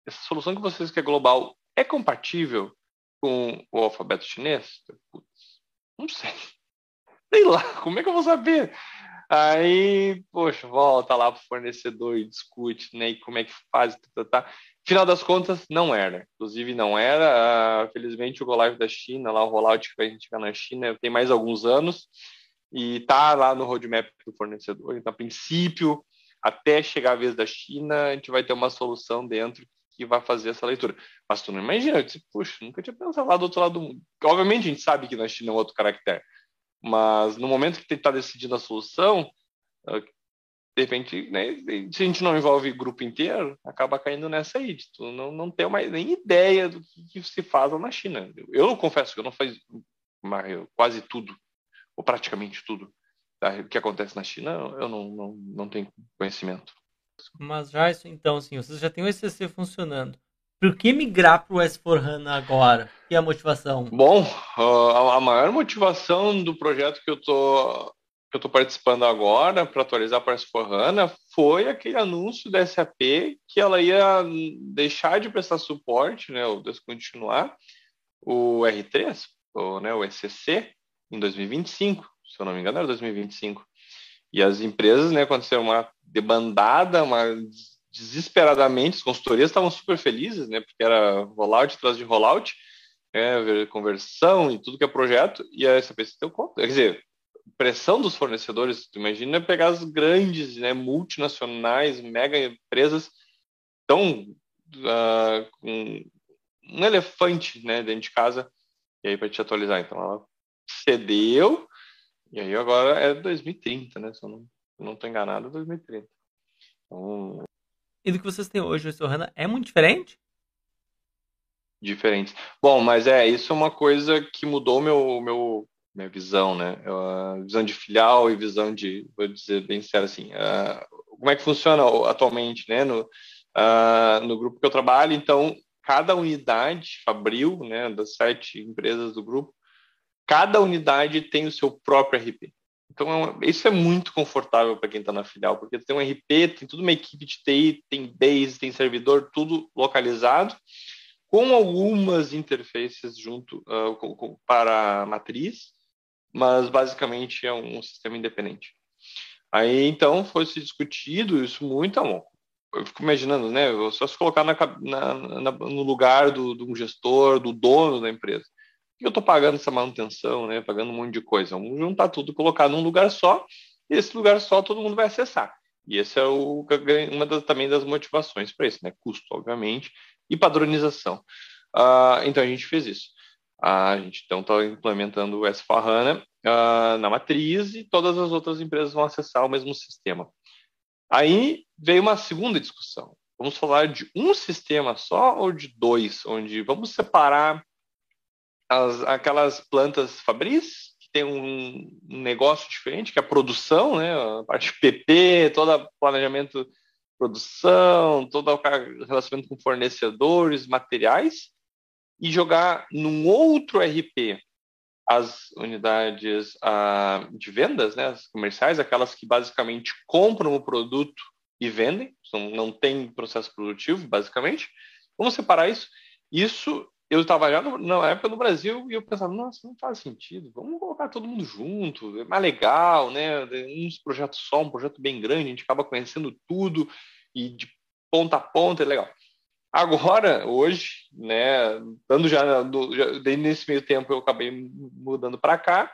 essa solução que vocês querem global é compatível com o alfabeto chinês? Putz, não sei. Sei lá, como é que eu vou saber? Aí, poxa, volta lá para o fornecedor e discute, né? E como é que faz, tá, tá, tá. Final das contas, não era. Inclusive, não era. Uh, felizmente, o Go Live da China, lá o rollout que a gente ficar na China, tem mais alguns anos e tá lá no roadmap do fornecedor. Então, a princípio, até chegar a vez da China, a gente vai ter uma solução dentro que vai fazer essa leitura. Mas tu não imagina, eu disse, puxa, nunca tinha pensado lá do outro lado do mundo. Obviamente a gente sabe que na China é um outro caractere, mas no momento que está decidindo a solução, ah, de repente, né, se a gente não envolve o grupo inteiro, acaba caindo nessa aí, de tu não, não ter mais nem ideia do que, que se faz lá na China. Eu, eu confesso que eu não faço quase tudo, ou praticamente tudo, tá? que acontece na China, eu não, não, não tenho conhecimento. Mas já isso, então, assim, vocês já têm o ECC funcionando. Por que migrar para o S4HANA agora? Que é a motivação? Bom, a maior motivação do projeto que eu estou que eu estou participando agora para atualizar para a S4HANA foi aquele anúncio da SAP que ela ia deixar de prestar suporte, né, ou descontinuar o R3, ou, né, o ECC, em 2025, se eu não me engano era 2025. E as empresas, né, aconteceu uma debandada, uma desesperadamente, as consultorias estavam super felizes, né, porque era rollout atrás de rollout, é, conversão e tudo que é projeto, e a SAP se deu conta. Quer dizer, pressão dos fornecedores, tu imagina pegar as grandes, né, multinacionais, mega empresas tão uh, com um elefante, né, dentro de casa, e aí para te atualizar. Então ela cedeu, e aí agora é 2030, né, se eu não, não estou enganado, é 2030. Então... E do que vocês têm hoje, o HANA é muito diferente? Diferente. Bom, mas é, isso é uma coisa que mudou meu, meu minha visão, né? Uh, visão de filial e visão de, vou dizer bem sério assim, uh, como é que funciona atualmente, né? No, uh, no grupo que eu trabalho, então, cada unidade, Fabril, né, das sete empresas do grupo, cada unidade tem o seu próprio RP. Então, é isso é muito confortável para quem está na filial, porque tem um RP, tem tudo uma equipe de TI, tem base, tem servidor, tudo localizado, com algumas interfaces junto uh, com, com, para a matriz, mas basicamente é um sistema independente. Aí então foi se discutido isso muito, amor. Eu fico imaginando, né? Só se colocar na, na, na, no lugar do, do gestor, do dono da empresa. E eu estou pagando essa manutenção, né? Pagando um monte de coisa. Vamos juntar tudo, colocar num lugar só. E esse lugar só todo mundo vai acessar. E esse é o, uma das, também das motivações para isso, né? Custo, obviamente, e padronização. Uh, então a gente fez isso. A gente então está implementando o S4HANA uh, na matriz e todas as outras empresas vão acessar o mesmo sistema. Aí veio uma segunda discussão. Vamos falar de um sistema só ou de dois? Onde vamos separar as, aquelas plantas fabris, que tem um, negócio diferente, que é a produção, né? a parte PP, todo o planejamento produção, todo o relacionamento com fornecedores, materiais, e jogar num outro RP as unidades uh, de vendas, né, as comerciais, aquelas que basicamente compram o produto e vendem, não tem processo produtivo, basicamente. Vamos separar isso. Isso eu estava já na época no Brasil e eu pensava, nossa, não faz sentido, vamos colocar todo mundo junto, é mais legal, né? Uns projetos só, um projeto bem grande, a gente acaba conhecendo tudo e de ponta a ponta é legal. Agora, hoje, né, dando já, já nesse meio tempo eu acabei mudando para cá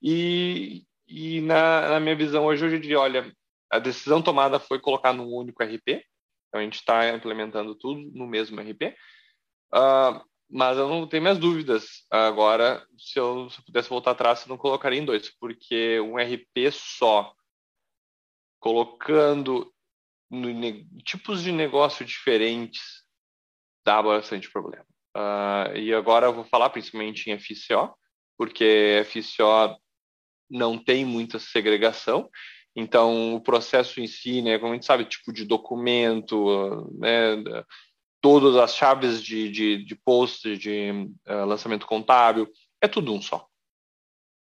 e, e na, na, minha visão hoje eu diria, olha, a decisão tomada foi colocar num único RP, então a gente está implementando tudo no mesmo RP, uh, ah, mas eu não tenho minhas dúvidas agora, se eu, se eu pudesse voltar atrás, eu não colocaria em dois, porque um RP só, colocando no, tipos de negócio diferentes, dá bastante problema. Uh, e agora eu vou falar principalmente em FCO, porque FCO não tem muita segregação, então o processo em si, né, como a gente sabe, tipo de documento, né, todas as chaves de, de, de post, de uh, lançamento contábil, é tudo um só.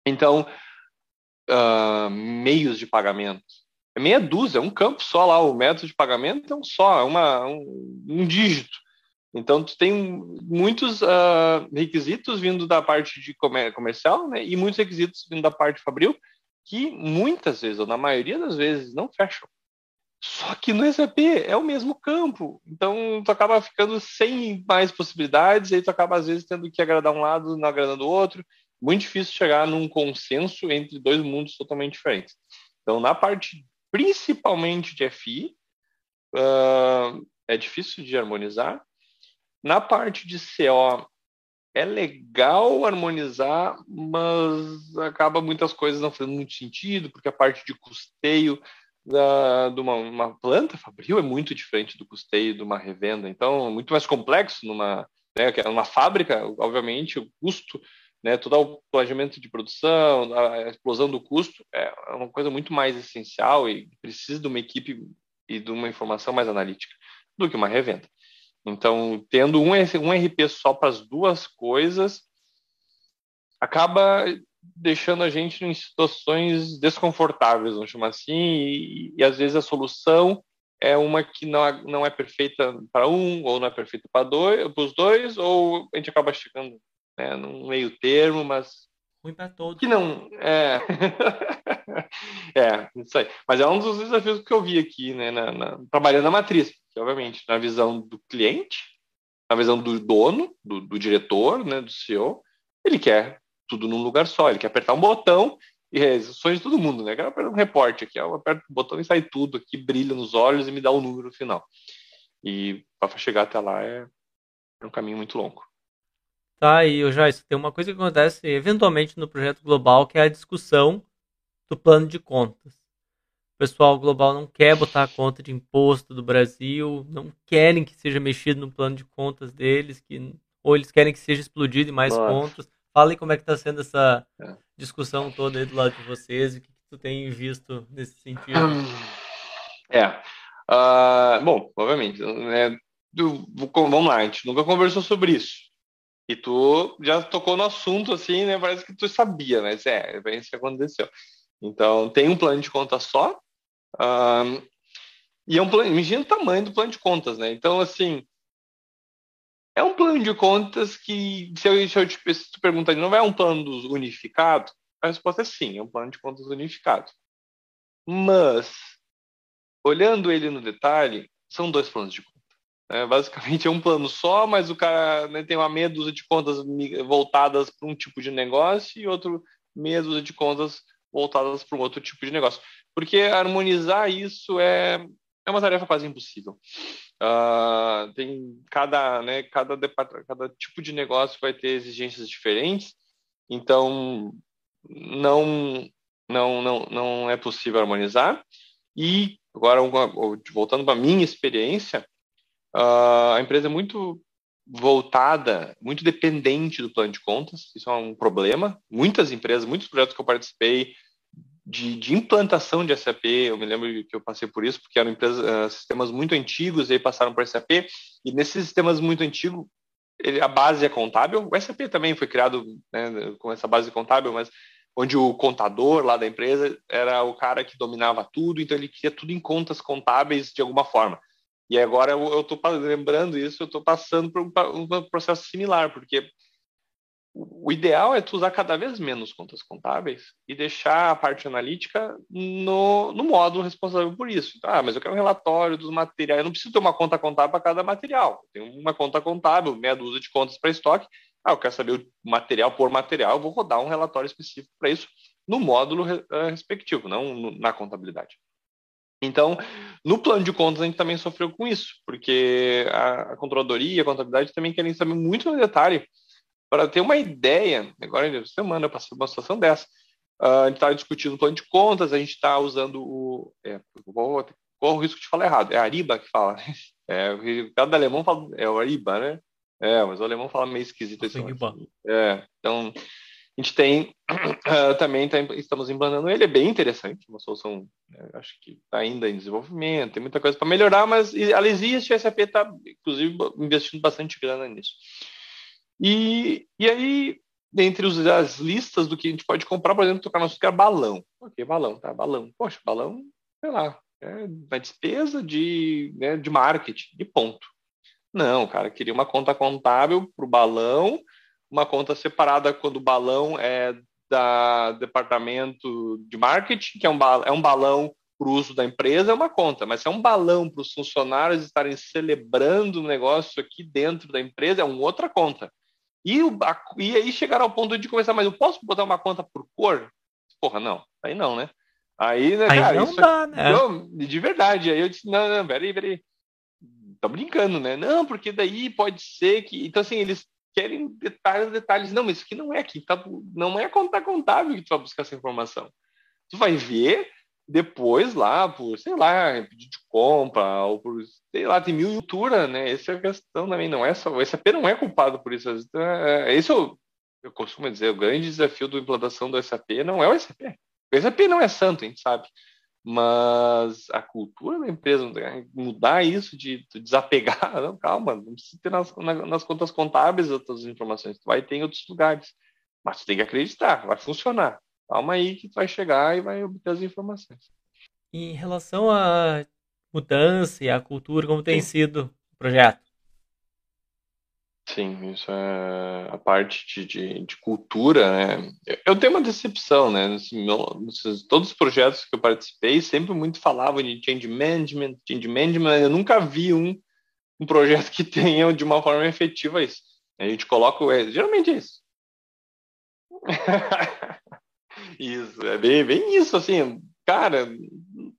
Então, uh, meios de pagamento, é meia dúzia, é um campo só lá, o método de pagamento é um só, é uma, um, um dígito. Então, tu tem muitos uh, requisitos vindo da parte de comer comercial, né? E muitos requisitos vindo da parte fabril, que muitas vezes, ou na maioria das vezes, não fecham. Só que no SAP é o mesmo campo. Então, tu acaba ficando sem mais possibilidades, aí tu acaba, às vezes, tendo que agradar um lado, não agradando o outro. Muito difícil chegar num consenso entre dois mundos totalmente diferentes. Então, na parte, principalmente de FI, uh, é difícil de harmonizar, na parte de CO, é legal harmonizar, mas acaba muitas coisas não fazendo muito sentido, porque a parte de custeio da, de uma, uma planta fabril é muito diferente do custeio de uma revenda. Então, é muito mais complexo numa, né, numa fábrica, obviamente, o custo, né, todo o planejamento de produção, a explosão do custo é uma coisa muito mais essencial e precisa de uma equipe e de uma informação mais analítica do que uma revenda. Então, tendo um, um RP só para as duas coisas, acaba deixando a gente em situações desconfortáveis, vamos chamar assim, e, e às vezes a solução é uma que não, é, não é perfeita para um, ou não é perfeita para dois, os dois, ou a gente acaba chegando né, num meio termo, mas ruim para todos. Que não é, é isso aí. Mas é um dos desafios que eu vi aqui, né, na, na, trabalhando na matriz, que obviamente na visão do cliente, na visão do dono, do, do diretor, né, do CEO, ele quer tudo num lugar só, ele quer apertar um botão e é sonho de todo mundo, né? Quero apertar um reporte aqui, eu aperto o botão e sai tudo aqui, brilha nos olhos e me dá o um número final. E para chegar até lá é, é um caminho muito longo. Tá, e já isso tem uma coisa que acontece eventualmente no projeto global, que é a discussão do plano de contas. O pessoal global não quer botar a conta de imposto do Brasil, não querem que seja mexido no plano de contas deles, que ou eles querem que seja explodido em mais Nossa. pontos. Fala aí como é que está sendo essa é. discussão toda aí do lado de vocês e o que, que tu tem visto nesse sentido. É. Uh, bom, obviamente, né, do, vamos lá, a gente nunca conversou sobre isso. E tu já tocou no assunto, assim, né? Parece que tu sabia, mas é, é isso que aconteceu. Então, tem um plano de conta só. Um, e é um plano, imagina o tamanho do plano de contas, né? Então, assim, é um plano de contas que, se eu, se eu te, se tu perguntar, não é um plano unificado? A resposta é sim, é um plano de contas unificado. Mas, olhando ele no detalhe, são dois planos de contas. É, basicamente é um plano só, mas o cara né, tem uma meia dúzia de contas voltadas para um tipo de negócio e outro meia dúzia de contas voltadas para um outro tipo de negócio. Porque harmonizar isso é, é uma tarefa quase impossível. Uh, tem cada, né, cada, cada tipo de negócio vai ter exigências diferentes, então não, não, não, não é possível harmonizar. E agora, voltando para a minha experiência, Uh, a empresa é muito voltada, muito dependente do plano de contas, isso é um problema. Muitas empresas, muitos projetos que eu participei de, de implantação de SAP, eu me lembro que eu passei por isso, porque eram empresas, uh, sistemas muito antigos, e aí passaram por SAP, e nesses sistemas muito antigos, ele, a base é contábil. O SAP também foi criado né, com essa base contábil, mas onde o contador lá da empresa era o cara que dominava tudo, então ele queria tudo em contas contábeis de alguma forma. E agora eu estou lembrando isso, eu estou passando por um, um, processo similar, porque o ideal é tu usar cada vez menos contas contábeis e deixar a parte analítica no, no módulo responsável por isso. Então, ah, mas eu quero um relatório dos materiais, eu não preciso ter uma conta contábil para cada material. Eu tenho uma conta contábil, meia dúzia de contas para estoque. Ah, eu quero saber o material por material, eu vou rodar um relatório específico para isso no módulo uh, respectivo, não no, na contabilidade. Então, no plano de contas, a gente também sofreu com isso, porque a, a controladoria e a contabilidade também querem saber muito no detalhe. Para ter uma ideia, agora em semana eu passei uma situação dessa. Uh, a gente está discutindo o plano de contas, a gente está usando o. É, vou, o risco de falar errado, é Ariba que fala. Né? É, o cada alemão fala, é o Ariba, né? É, mas o alemão fala meio esquisito. Esse é, então, a gente tem uh, também tá, estamos implantando ele, é bem interessante, uma solução, né, acho que está ainda em desenvolvimento, tem muita coisa para melhorar, mas ela existe, a SAP está, inclusive, investindo bastante grana nisso. E, e aí, dentre os, as listas do que a gente pode comprar, por exemplo, tocar nosso quer balão. Ok, balão, tá? Balão. Poxa, balão, sei lá, é uma despesa de, né, de marketing, de ponto. Não, cara queria uma conta contábil para o balão uma conta separada quando o balão é da departamento de marketing, que é um, é um balão para o uso da empresa, é uma conta, mas se é um balão para os funcionários estarem celebrando o negócio aqui dentro da empresa, é uma outra conta. E, o, a, e aí chegaram ao ponto de começar, mas eu posso botar uma conta por cor? Porra, não, aí não, né? Aí, né, aí cara, não dá, né? Não, de verdade. Aí eu disse, não, não, peraí, peraí. Tá brincando, né? Não, porque daí pode ser que. Então, assim, eles querem detalhes, detalhes. Não, mas isso aqui não é aqui, tá, não é conta contábil que tu vai buscar essa informação. Tu vai ver depois lá por, sei lá, pedido de compra, ou por, sei lá, tem mil cultura, né? Essa é a questão também, não é só, o SAP não é culpado por isso. É, esse é o, eu costumo dizer, o grande desafio da implantação do SAP não é o SAP. O SAP não é santo, a gente sabe mas a cultura da empresa, mudar isso de, desapegar, não, calma, não precisa ter nas, nas contas contábeis outras informações, tu vai ter em outros lugares. Mas tu tem que acreditar, vai funcionar. Calma aí que vai chegar e vai obter as informações. Em relação à mudança e à cultura, como tem Sim. sido o projeto? Sim, isso é a parte de, de, de cultura, né? Eu tenho uma decepção, né? Assim, todos os projetos que eu participei sempre muito falavam de change management, change management. Eu nunca vi um, um projeto que tenha de uma forma efetiva isso. A gente coloca, é, geralmente é isso. isso, é bem, bem isso, assim, cara,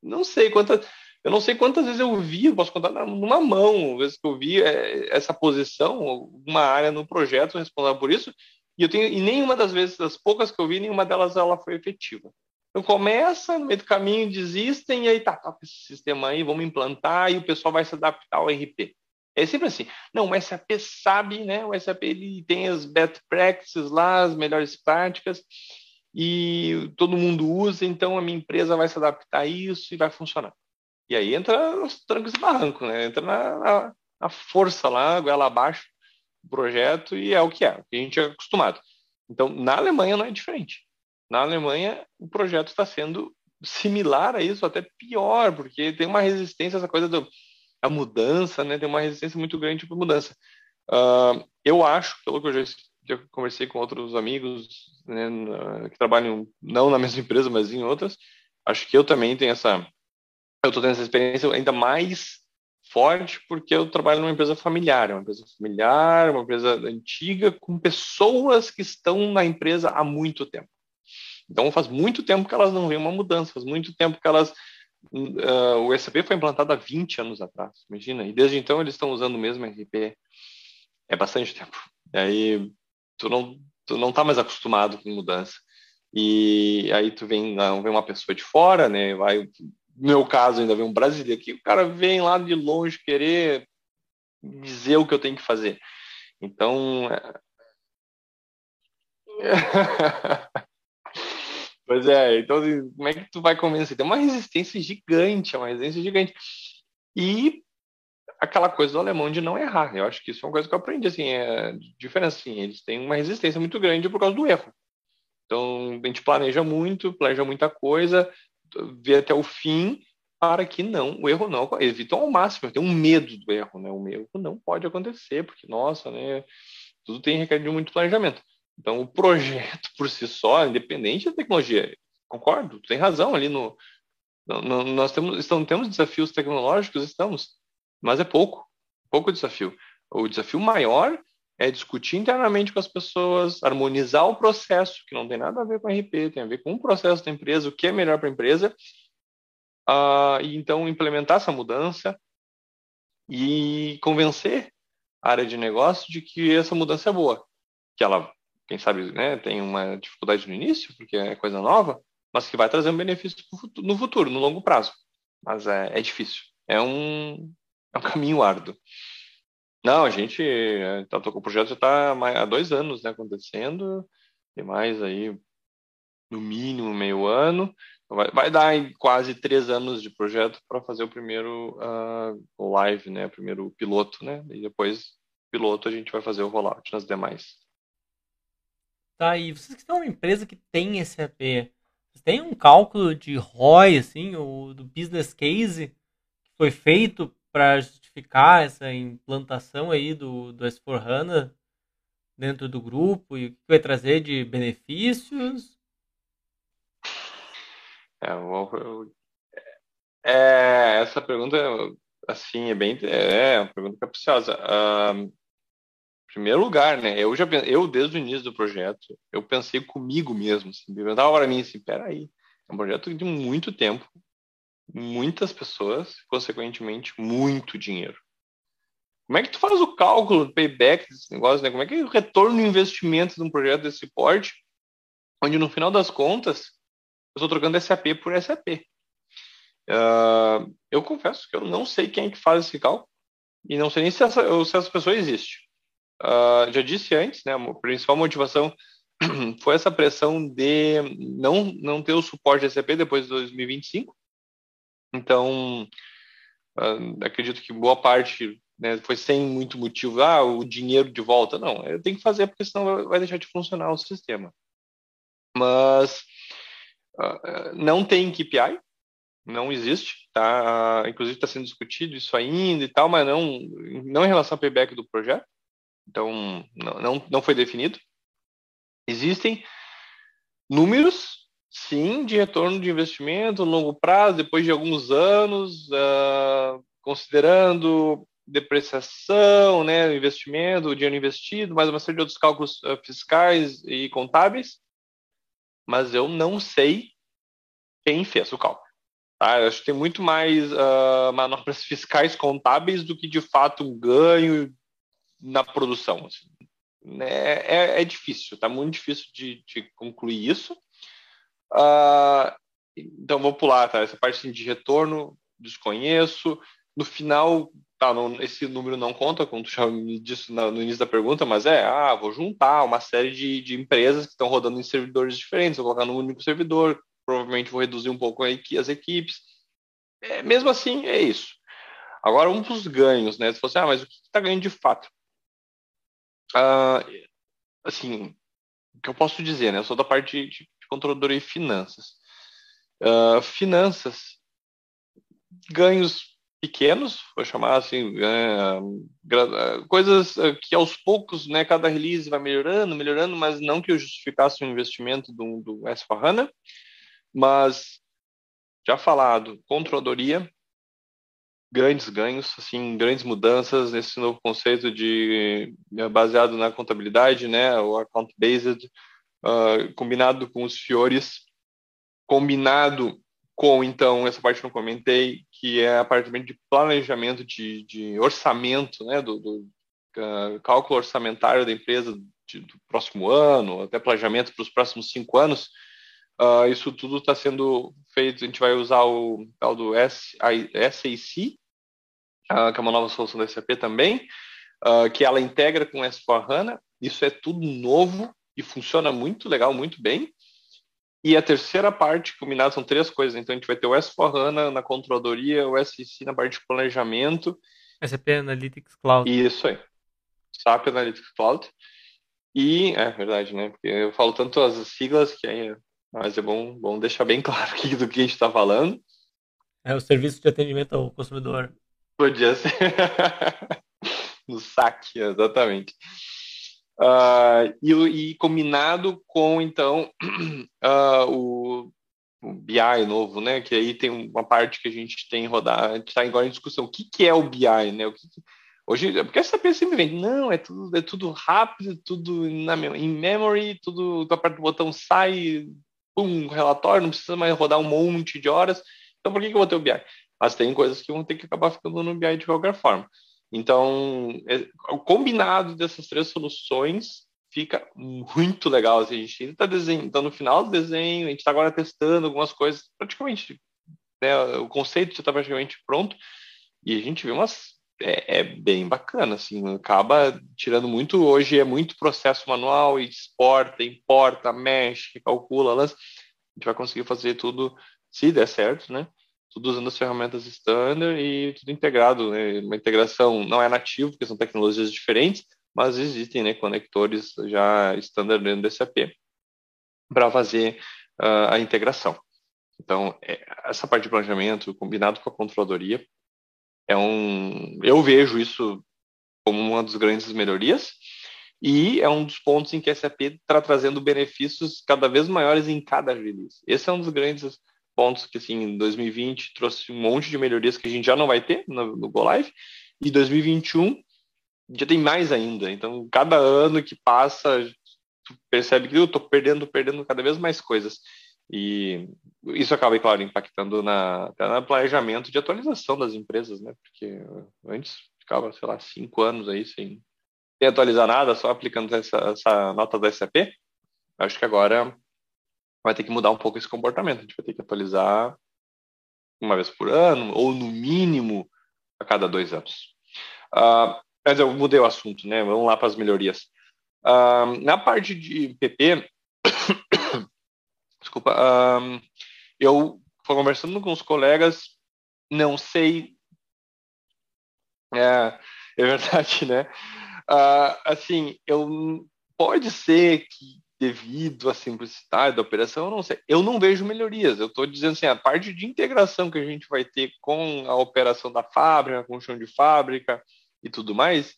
não sei quantas eu não sei quantas vezes eu vi, posso contar numa mão, vezes que eu vi é, essa posição, uma área no projeto responsável por isso, e eu tenho e nenhuma das vezes, das poucas que eu vi, nenhuma delas ela foi efetiva. Então começa, no meio do caminho desistem, e aí tá, tá esse sistema aí, vamos implantar, e o pessoal vai se adaptar ao RP. É sempre assim. Não, o SAP sabe, né? O SAP ele tem as best practices lá, as melhores práticas, e todo mundo usa, então a minha empresa vai se adaptar a isso e vai funcionar. E aí entra os trancos e barrancos, né? Entra na, na, na, força lá, goela abaixo do projeto e é o que é, o que a gente é acostumado. Então, na Alemanha não é diferente. Na Alemanha, o projeto está sendo similar a isso, até pior, porque tem uma resistência, essa coisa da mudança, né? Tem uma resistência muito grande para mudança. Uh, eu acho, pelo que eu já, já conversei com outros amigos né, que trabalham não na mesma empresa, mas em outras, acho que eu também tenho essa eu estou tendo essa experiência ainda mais forte porque eu trabalho numa empresa familiar, uma empresa familiar, uma empresa antiga, com pessoas que estão na empresa há muito tempo. Então faz muito tempo que elas não veem uma mudança, faz muito tempo que elas. Uh, o SAP foi implantado há 20 anos atrás, imagina, e desde então eles estão usando o mesmo RP. É bastante tempo. E aí tu não, tu não tá mais acostumado com mudança. E aí tu vem, vem uma pessoa de fora, né, vai no meu caso, ainda vem um brasileiro aqui, o cara vem lá de longe querer dizer o que eu tenho que fazer. Então. É... pois é, então assim, como é que tu vai convencer? Tem uma resistência gigante, é uma resistência gigante. E aquela coisa do alemão de não errar. Eu acho que isso é uma coisa que eu aprendi, assim, é diferença, assim, eles têm uma resistência muito grande por causa do erro. Então, a gente planeja muito, planeja muita coisa, ver até o fim para que não, o erro não, evitam ao máximo, tem um medo do erro, né? O erro não pode acontecer, porque, nossa, né? Tudo tem requerido muito planejamento. Então, o projeto por si só, independente da tecnologia, concordo, tem razão ali no, nós temos, estamos, temos desafios tecnológicos, estamos, mas é pouco, pouco desafio. O desafio maior é discutir internamente com as pessoas, harmonizar o processo, que não tem nada a ver com RP, tem a ver com o processo da empresa, o que é melhor para a empresa, uh, e então implementar essa mudança e convencer a área de negócio de que essa mudança é boa, que ela, quem sabe, né, tem uma dificuldade no início, porque é coisa nova, mas que vai trazer um benefício no futuro, no longo prazo. Mas é, é difícil, é um, é um caminho árduo. Não, a gente tá, o projeto já está há dois anos né, acontecendo, tem mais aí, no mínimo meio ano. Vai, vai dar quase três anos de projeto para fazer o primeiro uh, live, né, o primeiro piloto, né, e depois piloto a gente vai fazer o rollout nas demais. Tá, e vocês que estão uma empresa que tem SAP, vocês têm um cálculo de ROI, assim, o do business case que foi feito para justificar essa implantação aí do, do S4HANA dentro do grupo e o que vai trazer de benefícios? É, é, essa pergunta, assim, é bem, é, uma pergunta capciosa. Em primeiro lugar, né, eu já, eu desde o início do projeto, eu pensei comigo mesmo, assim, me perguntava para mim assim, peraí, é um projeto de muito tempo, muitas pessoas, consequentemente, muito dinheiro. Como é que tu faz o cálculo do payback desse negócio, né? Como é que é o retorno do investimento de um projeto desse porte, onde no final das contas eu estou trocando SAP por SAP? Uh, ah, eu confesso que eu não sei quem é que faz esse cálculo e não sei nem se essa, se essa pessoa existe. Uh, já disse antes, né? A principal motivação foi essa pressão de não, não ter o suporte SAP depois de 2025 então, uh, acredito que boa parte né? Foi sem muito motivo, ah, o dinheiro de volta. Não, eu tenho que fazer porque senão vai deixar de funcionar o sistema. Mas uh, não tem KPI, não existe, tá? Inclusive está sendo discutido isso ainda e tal, mas não, não em relação ao payback do projeto. Então, não, não, não foi definido. Existem números, sim, de retorno de investimento longo prazo, depois de alguns anos, uh, considerando depreciação, né, investimento, dinheiro investido, mais uma série de outros cálculos uh, fiscais e contábeis, mas eu não sei quem fez o cálculo. Tá? Acho que tem muito mais uh, manobras fiscais contábeis do que de fato um ganho na produção. Assim. É, é, é, difícil, tá muito difícil de, de concluir isso. Uh, então vou pular, tá? Essa parte assim, de retorno, desconheço. No final, tá, não, esse número não conta, como tu já me disse no, início da pergunta, mas é, ah, vou juntar uma série de, de empresas que estão rodando em servidores diferentes, vou colocar num único servidor, provavelmente vou reduzir um pouco as equipes. É, mesmo assim, é isso. Agora, um dos ganhos, né? Se você, ah, mas o que está ganhando de fato? Ah, assim, o que eu posso dizer, né? Eu sou da parte de controladoria e finanças. Uh, finanças, ganhos pequenos, vou chamar assim, uh, coisas que aos poucos, né, cada release vai melhorando, melhorando, mas não que eu justificasse o investimento do, do S4HANA, mas já falado, controladoria, grandes ganhos, assim, grandes mudanças nesse novo conceito de é, baseado na contabilidade, né, o account based, uh, combinado com os fiores, combinado com então essa parte que eu comentei, que é a parte de planejamento de, de orçamento, né, do, do uh, cálculo orçamentário da empresa de, do próximo ano, até planejamento para os próximos cinco anos. Uh, isso tudo está sendo feito, a gente vai usar o tal do SAC, uh, que é uma nova solução da SAP também, que ela integra com o S4HANA. Isso é tudo novo e funciona muito legal, muito bem. E a terceira parte, combinada, são três coisas. Então, a gente vai ter o S4HANA na controladoria, o SEC na parte de planejamento. SAP Analytics Cloud. Isso aí. SAP Analytics Cloud. E, é verdade, né? Porque eu falo tanto as siglas que aí é, mas é bom, bom deixar bem claro aqui do que a gente está falando. É o serviço de atendimento ao consumidor. Podia ser. no saque, exatamente. Uh, e, e, combinado com, então, uh, o, o, BI novo, né? Que aí tem uma parte que a gente tem rodar, a gente está agora em discussão. O que, que é o BI, né? O que, que Hoje, porque essa pessoa sempre vem, não, é tudo, é tudo rápido, tudo na, em memory, tudo, tu aperta o botão, sai, pum, relatório, não precisa mais rodar um monte de horas. Então, por que, que eu vou ter o BI? Mas tem coisas que vão ter que acabar ficando no BI de qualquer forma. Então, é, o combinado dessas três soluções fica muito legal. Assim, a gente ainda está desenhando, tá no final do desenho, a gente está agora testando algumas coisas, praticamente, né, o conceito já está praticamente pronto, e a gente vê umas. É, é, bem bacana, assim, acaba tirando muito. Hoje é muito processo manual, exporta, importa, mexe, calcula, lança. A gente vai conseguir fazer tudo, se der certo, né? Tudo usando as ferramentas standard e tudo integrado, né? Uma integração não é nativo, porque são tecnologias diferentes, mas existem, né, conectores já standard dentro do SAP para fazer uh, a integração. Então, é, essa parte de planejamento combinado com a controladoria é um, eu vejo isso como uma das grandes melhorias e é um dos pontos em que a SAP está trazendo benefícios cada vez maiores em cada release. Esse é um dos grandes pontos que, assim, em 2020 trouxe um monte de melhorias que a gente já não vai ter no, no Go Live, e 2021 já tem mais ainda. Então, cada ano que passa, tu percebe que eu estou perdendo, perdendo cada vez mais coisas. E isso acaba, claro, impactando na, na planejamento de atualização das empresas, né? Porque antes ficava, sei lá, cinco anos aí sem, sem atualizar nada, só aplicando essa, essa nota da SAP. Acho que agora vai ter que mudar um pouco esse comportamento. A gente vai ter que atualizar uma vez por ano, ou no mínimo a cada dois anos. Uh, mas eu mudei o assunto, né? Vamos lá para as melhorias. Uh, na parte de PP, desculpa, uh, eu fui conversando com os colegas, não sei. É, é verdade, né? Assim, eu pode ser que devido à simplicidade da operação, eu não sei. Eu não vejo melhorias. Eu estou dizendo assim, a parte de integração que a gente vai ter com a operação da fábrica, com o chão de fábrica e tudo mais,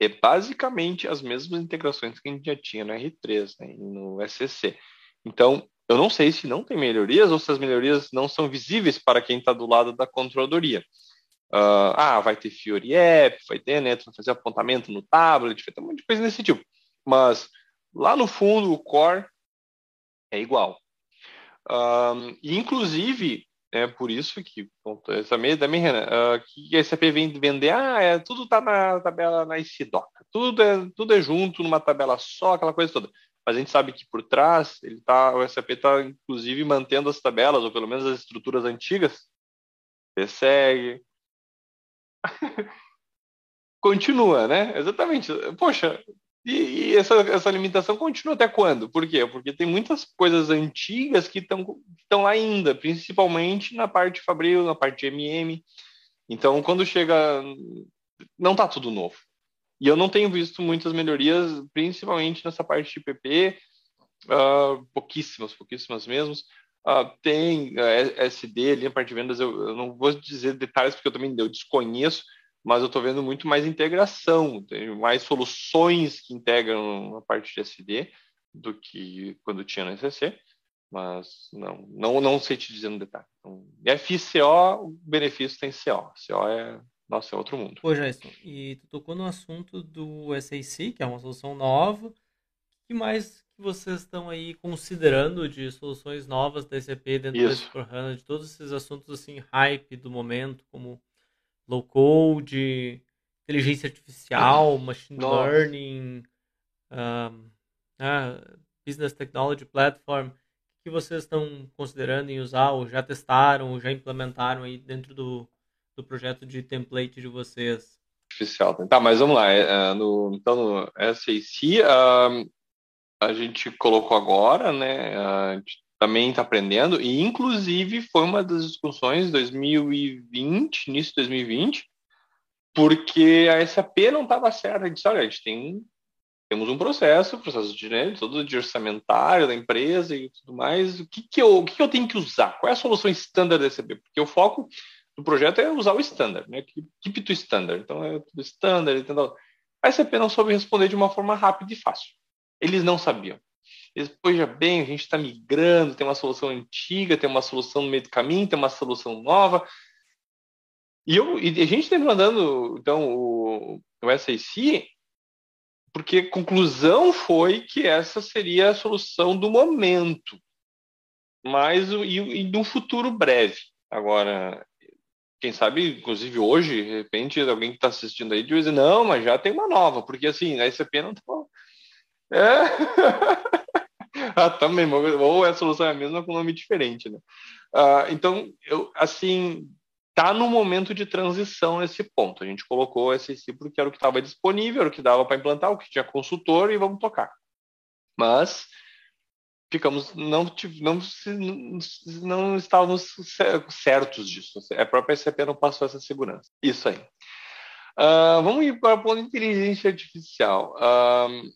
é basicamente as mesmas integrações que a gente já tinha no R3, né, no SCC. Então, eu não sei se não tem melhorias ou se as melhorias não são visíveis para quem está do lado da controladoria. Uh, ah, vai ter Fiori App, vai ter, né? Vai fazer apontamento no tablet, vai ter um monte de coisa desse tipo. Mas lá no fundo, o core é igual. Um, e inclusive, é por isso que meia também, Renan, uh, que a SAP vem vender, ah, é, tudo está na tabela na ICDOC, tudo é, tudo é junto numa tabela só, aquela coisa toda. Mas a gente sabe que por trás, ele tá, o SAP está inclusive mantendo as tabelas, ou pelo menos as estruturas antigas, persegue, continua, né? Exatamente. Poxa, e, e, essa, essa limitação continua até quando? Por quê? Porque tem muitas coisas antigas que estão lá ainda, principalmente na parte Fabril, na parte MM. Então, quando chega. Não está tudo novo. E eu não tenho visto muitas melhorias, principalmente nessa parte de PP, uh, ah, pouquíssimas, pouquíssimas mesmo. Uh, tem uh, eh, SD ali na parte de vendas, eu, eu, não vou dizer detalhes porque eu também eu desconheço, mas eu estou vendo muito mais integração, tem mais soluções que integram a parte de SD do que quando tinha no ECC, mas não, não, não sei te dizer no detalhe. Então, FCO, o benefício tem CO. CO é, nossa, é outro mundo. Pô, Jason, e tu tocou no assunto do SAC, que é uma solução nova. O que mais que vocês estão aí considerando de soluções novas da SAP dentro Isso. desse de todos esses assuntos assim, hype do momento, como low code, inteligência artificial, machine Nossa. learning, um, uh, business technology platform, que vocês estão considerando em usar, ou já testaram, ou já implementaram aí dentro do, do projeto de template de vocês? Artificial. Tá, mas vamos lá. É, é no, então, no SAC, um, a gente colocou agora, né? A gente também está aprendendo, e inclusive foi uma das discussões 2020, início de 2020, porque a SAP não estava certa. A gente disse, olha, a gente tem, temos um processo, processo de, né, todo de orçamentário da empresa e tudo mais. O que, que, eu, o que, que eu tenho que usar? Qual é a solução standard da SAP? Porque o foco do projeto é usar o standard, né? Keep to standard. Então, é tudo standard. Então, a SAP não soube responder de uma forma rápida e fácil. Eles não sabiam. Depois, já bem, a gente está migrando, tem uma solução antiga, tem uma solução no meio do caminho, tem uma solução nova. E, eu, e a gente está mandando, então, o, o SAC, porque a conclusão foi que essa seria a solução do momento, mas e, e de um futuro breve. Agora, quem sabe, inclusive hoje, de repente, alguém que está assistindo aí diz, não, mas já tem uma nova, porque assim, a SAP não está... É... também, ou a solução é a mesma com nome diferente, né? Uh, então, eu, assim, tá no momento de transição nesse ponto. A gente colocou SEC porque era o que estava disponível, era o que dava para implantar, o que tinha consultor e vamos tocar. Mas ficamos não não não estávamos certos disso. A própria SAP não passou essa segurança. Isso aí. Uh, vamos ir para o ponto de inteligência artificial. Uh,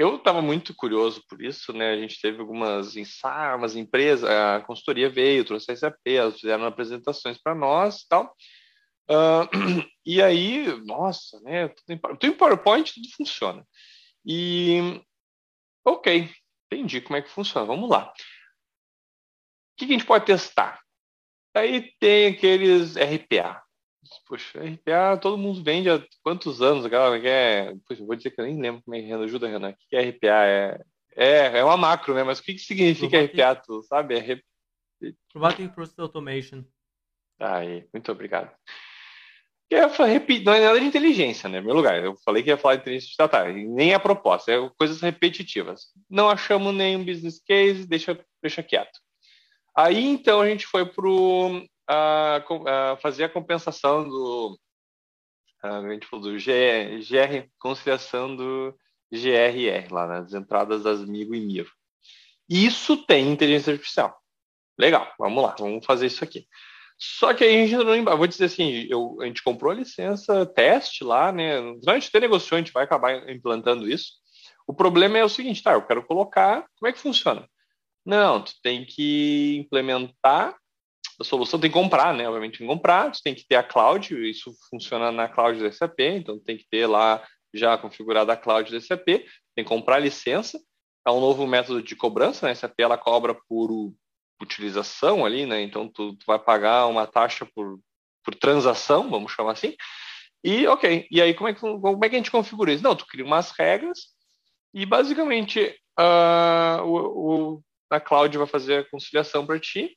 eu estava muito curioso por isso, né? A gente teve algumas ensaios, empresas, a consultoria veio, trouxe a SAP, elas fizeram apresentações para nós e tal. Uh, e aí, nossa, né? Tudo em, PowerPoint, tudo funciona. E, ok, entendi como é que funciona. Vamos lá. O que a gente pode testar? Aí tem aqueles RPA, Poxa, RPA todo mundo vende há quantos anos? Aquela que é. Poxa, vou dizer que eu nem lembro como é que ajuda, Renan. O que é RPA? É, é, é uma macro, né? Mas o que, que significa Robotic... RPA, tu sabe? É. Robotic Process Automation. Aí, muito obrigado. Eu falei, não é nada de inteligência, né? Meu lugar. Eu falei que ia falar de inteligência estatal, nem a proposta, é coisas repetitivas. Não achamos nenhum business case, deixa, deixa quieto. Aí então a gente foi para a, a fazer a compensação do a gente falou do GR, GR, conciliação do GRR lá nas entradas das Migo e Miro. Isso tem inteligência artificial. Legal, vamos lá, vamos fazer isso aqui. Só que aí a gente entrou em. Vou dizer assim, eu, a gente comprou a licença teste lá, né? Gente até negociou, a gente vai acabar implantando isso. O problema é o seguinte, tá? Eu quero colocar. Como é que funciona? Não, tu tem que implementar a solução, tem que comprar, né? Obviamente, tem que comprar, tu tem que ter a cloud, isso funciona na cloud do SAP, então tem que ter lá já configurada a cloud do SAP, tem que comprar licença, é um novo método de cobrança, né? A SAP ela cobra por utilização ali, né? Então tu, tu vai pagar uma taxa por, por transação, vamos chamar assim. E ok, e aí como é, que, como é que a gente configura isso? Não, tu cria umas regras e basicamente uh, o, o, a cloud vai fazer a conciliação para ti.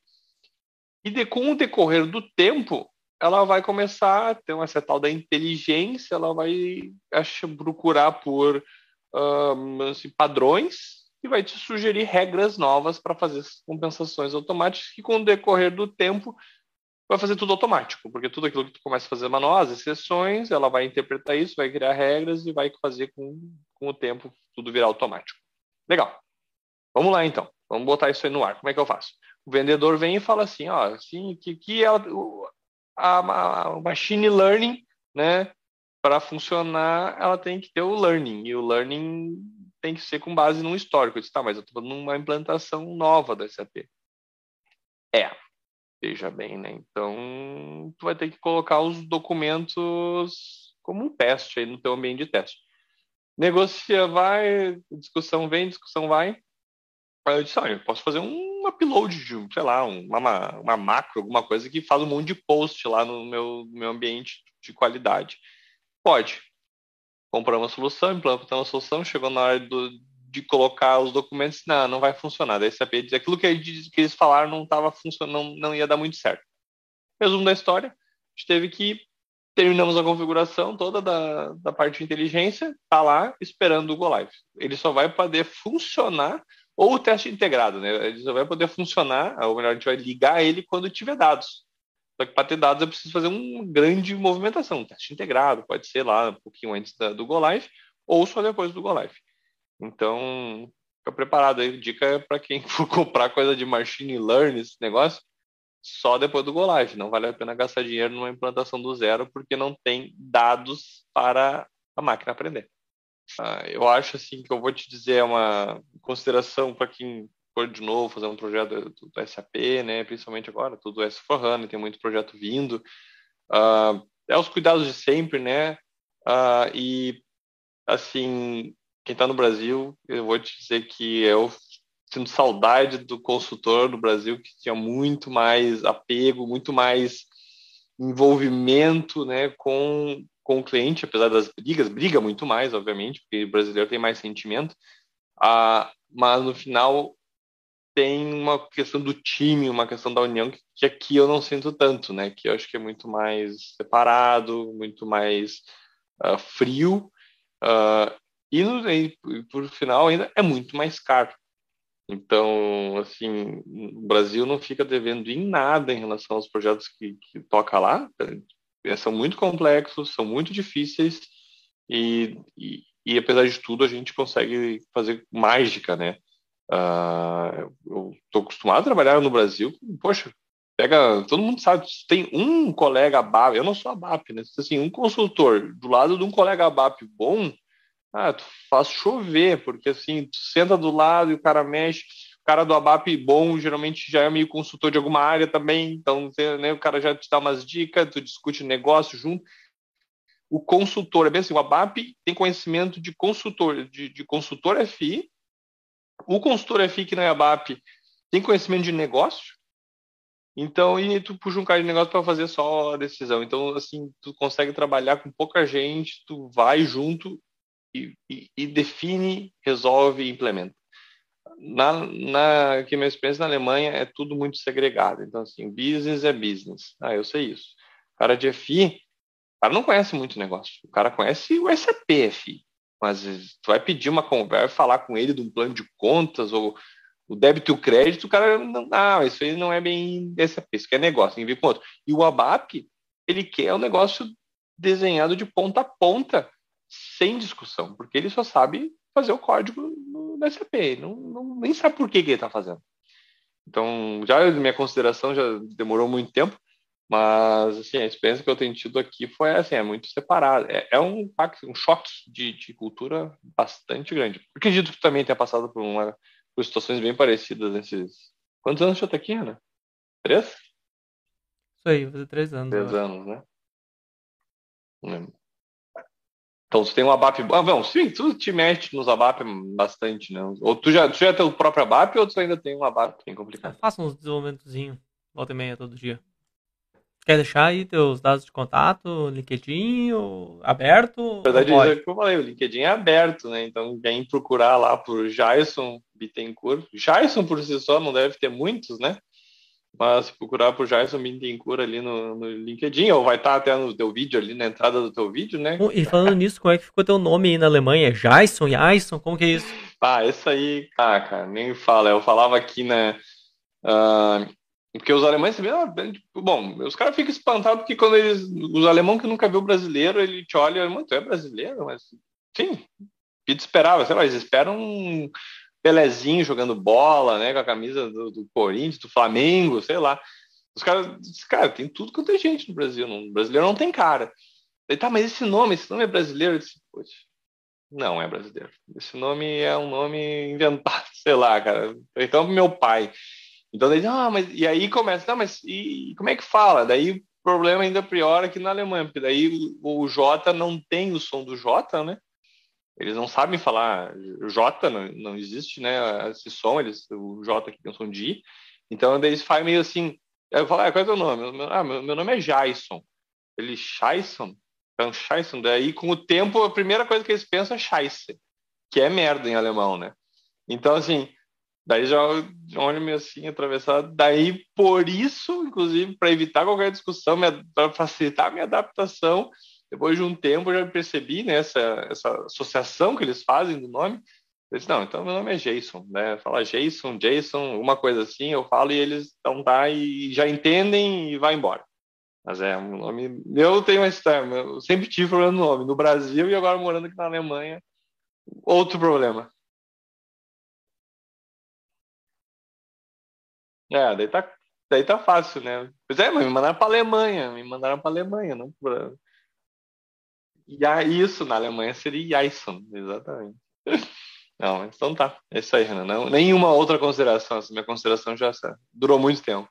E de, com o decorrer do tempo, ela vai começar a ter uma essa tal da inteligência, ela vai acho, procurar por uh, assim, padrões e vai te sugerir regras novas para fazer compensações automáticas que com o decorrer do tempo vai fazer tudo automático, porque tudo aquilo que tu começa a fazer manual, as exceções, ela vai interpretar isso, vai criar regras e vai fazer com, com o tempo tudo virar automático. Legal. Vamos lá então. Vamos botar isso aí no ar. Como é que eu faço? O vendedor vem e fala assim, ó, assim, que, que é a, a, machine learning, né, para funcionar, ela tem que ter o learning. E o learning tem que ser com base num histórico. Eu disse, tá, mas eu estou numa implantação nova da SAP. É, veja bem, né? Então, tu vai ter que colocar os documentos como um teste aí no teu ambiente de teste. Negocia, vai, discussão vem, discussão vai. Aí eu disse, olha, eu posso fazer um upload de, sei lá, uma, uma macro, alguma coisa que faz um monte de post lá no meu, meu ambiente de qualidade. Pode compramos uma solução, implantamos a solução, chegou na hora do, de colocar os documentos, não, não vai funcionar. Daí SAP diz aquilo que, que eles falaram não estava funcionando, não, não ia dar muito certo. Resumo da história, a gente teve que terminamos a configuração toda da, da parte de inteligência, tá lá esperando o Go Live. Ele só vai poder funcionar ou o teste integrado, né? Ele só vai poder funcionar, ou melhor, a gente vai ligar ele quando tiver dados. Só que para ter dados eu preciso fazer uma grande movimentação, um teste integrado, pode ser lá um pouquinho antes da, do Go Live ou só depois do Go Live. Então, fica preparado aí. Dica para quem for comprar coisa de machine learning, esse negócio, só depois do Go Live. Não vale a pena gastar dinheiro numa implantação do zero, porque não tem dados para a máquina aprender. Uh, eu acho assim que eu vou te dizer uma consideração para quem for de novo fazer um projeto do, do SAP, né? Principalmente agora, tudo S4HANA, tem muito projeto vindo. Uh, é os cuidados de sempre, né? Uh, e, assim, quem está no Brasil, eu vou te dizer que eu sinto saudade do consultor no Brasil, que tinha muito mais apego, muito mais envolvimento, né, com, com o cliente, apesar das brigas, briga muito mais, obviamente, porque o brasileiro tem mais sentimento, uh, mas no final tem uma questão do time, uma questão da união que, que, aqui eu não sinto tanto, né? Que eu acho que é muito mais separado, muito mais uh, frio uh, e, no, e, por final ainda é muito mais caro. Então, assim, o Brasil não fica devendo em nada em relação aos projetos que, que toca lá. É, são muito complexos, são muito difíceis e, e, e apesar de tudo a gente consegue fazer mágica, né? Uh, eu estou acostumado a trabalhar no Brasil. Poxa, pega, todo mundo sabe, tem um colega BAP, eu não sou ABAP, né? Assim, um consultor do lado de um colega BAP bom, ah, tu faz chover, porque assim, tu senta do lado e o cara mexe. O cara do ABAP bom geralmente já é meio consultor de alguma área também, então né, o cara já te dá umas dicas, tu discute negócio junto. O consultor, é bem assim, o ABAP tem conhecimento de consultor, de, de consultor FI, o consultor FI na ABAP tem conhecimento de negócio, então, e tu puxa um cara de negócio para fazer só a decisão. Então, assim, tu consegue trabalhar com pouca gente, tu vai junto e, e, e define, resolve e implementa. Na, na que minha experiência na Alemanha é tudo muito segregado. Então, assim, business é business. Ah, eu sei isso. O cara de FI, o cara não conhece muito negócio. O cara conhece o SAP FI mas tu vai pedir uma conversa, falar com ele de um plano de contas ou o débito e o crédito, o cara não, ah, isso aí não é bem essa isso que é negócio, tem que ver com outro. E o ABAP, ele quer o um negócio desenhado de ponta a ponta, sem discussão, porque ele só sabe fazer o código no SAP, não, não, nem sabe por que, que ele está fazendo. Então, já minha consideração já demorou muito tempo, Mas, assim, a experiência que eu tenho tido aqui foi, assim, é muito separada. É, é um, um choque de, de cultura bastante grande. Eu acredito que também tenha passado por, uma, por situações bem parecidas nesses... Quantos anos você tá aqui, Ana? Três? Isso aí, fazer três anos. Três anos, né? Então, você tem um ABAP... Ah, bom, sim, tu te mexe nos ABAP bastante, né? Ou tu já, tu já tem o próprio ABAP ou tu ainda tem um ABAP bem complicado? Eu faço uns desenvolvimentozinhos, volta e meia, todo dia. Quer deixar aí teus dados de contato, LinkedIn aberto? Na verdade, é que eu falei, o LinkedIn é aberto, né? Então, quem procurar lá por Jason Bittencourt, Jason por si só não deve ter muitos, né? Mas procurar por Jason Bittencourt ali no, no LinkedIn, ou vai estar até no teu vídeo ali, na entrada do teu vídeo, né? E falando nisso, como é que ficou teu nome aí na Alemanha? Jason, Jason, como que é isso? Ah, isso aí, ah, cara, nem fala. Eu falava aqui, né? Uh, porque os alemães também, ah, tipo, bom, os caras ficam espantados porque quando eles, os alemães que nunca viu brasileiro, ele te olha, mano, tu é brasileiro, mas sim, que te esperava, sei lá, eles esperam um Pelezinho jogando bola, né, com a camisa do, do Corinthians, do Flamengo, sei lá. Os caras, cara, tem tudo quanto é gente no Brasil, não, o brasileiro não tem cara. Ele tá, mas esse nome, esse nome é brasileiro? Disse, poxa, não é brasileiro. Esse nome é um nome inventado, sei lá, cara. Então, meu pai. Então daí, ah, mas e aí começa, não, mas e como é que fala? Daí o problema ainda pior aqui na Alemanha, porque daí o, J não tem o som do J, né? Eles não sabem falar J, não, não existe, né? Esse som, eles, o J aqui tem um som de I. Então eles fazem meio assim, eu falo, ah, qual é o teu nome? Ah, meu, meu nome é Jason. Ele, Jason? Então, Scheiße. Daí, com o tempo, a primeira coisa que eles pensam é Scheiße, que é merda em alemão, né? Então, assim, Daí já olho meio assim, atravessado. Daí, por isso, inclusive, para evitar qualquer discussão, para facilitar a minha adaptação, depois de um tempo eu já percebi né, essa, associação que eles fazem do nome. Eu disse, não, então meu nome é Jason, né? Fala Jason, Jason, uma coisa assim, eu falo e eles estão tá e já entendem e vai embora. Mas é um nome. Eu tenho uma história, eu sempre tive problema no nome. No Brasil e agora morando aqui na Alemanha, outro problema. É, daí tá, daí tá fácil, né? Pois é, mas me mandaram pra Alemanha, me mandaram pra Alemanha, não pra... Aí, isso na Alemanha seria Jason, exatamente. Não, então tá. É isso aí, Renan. Não, nenhuma outra consideração. Essa minha consideração já durou muito tempo.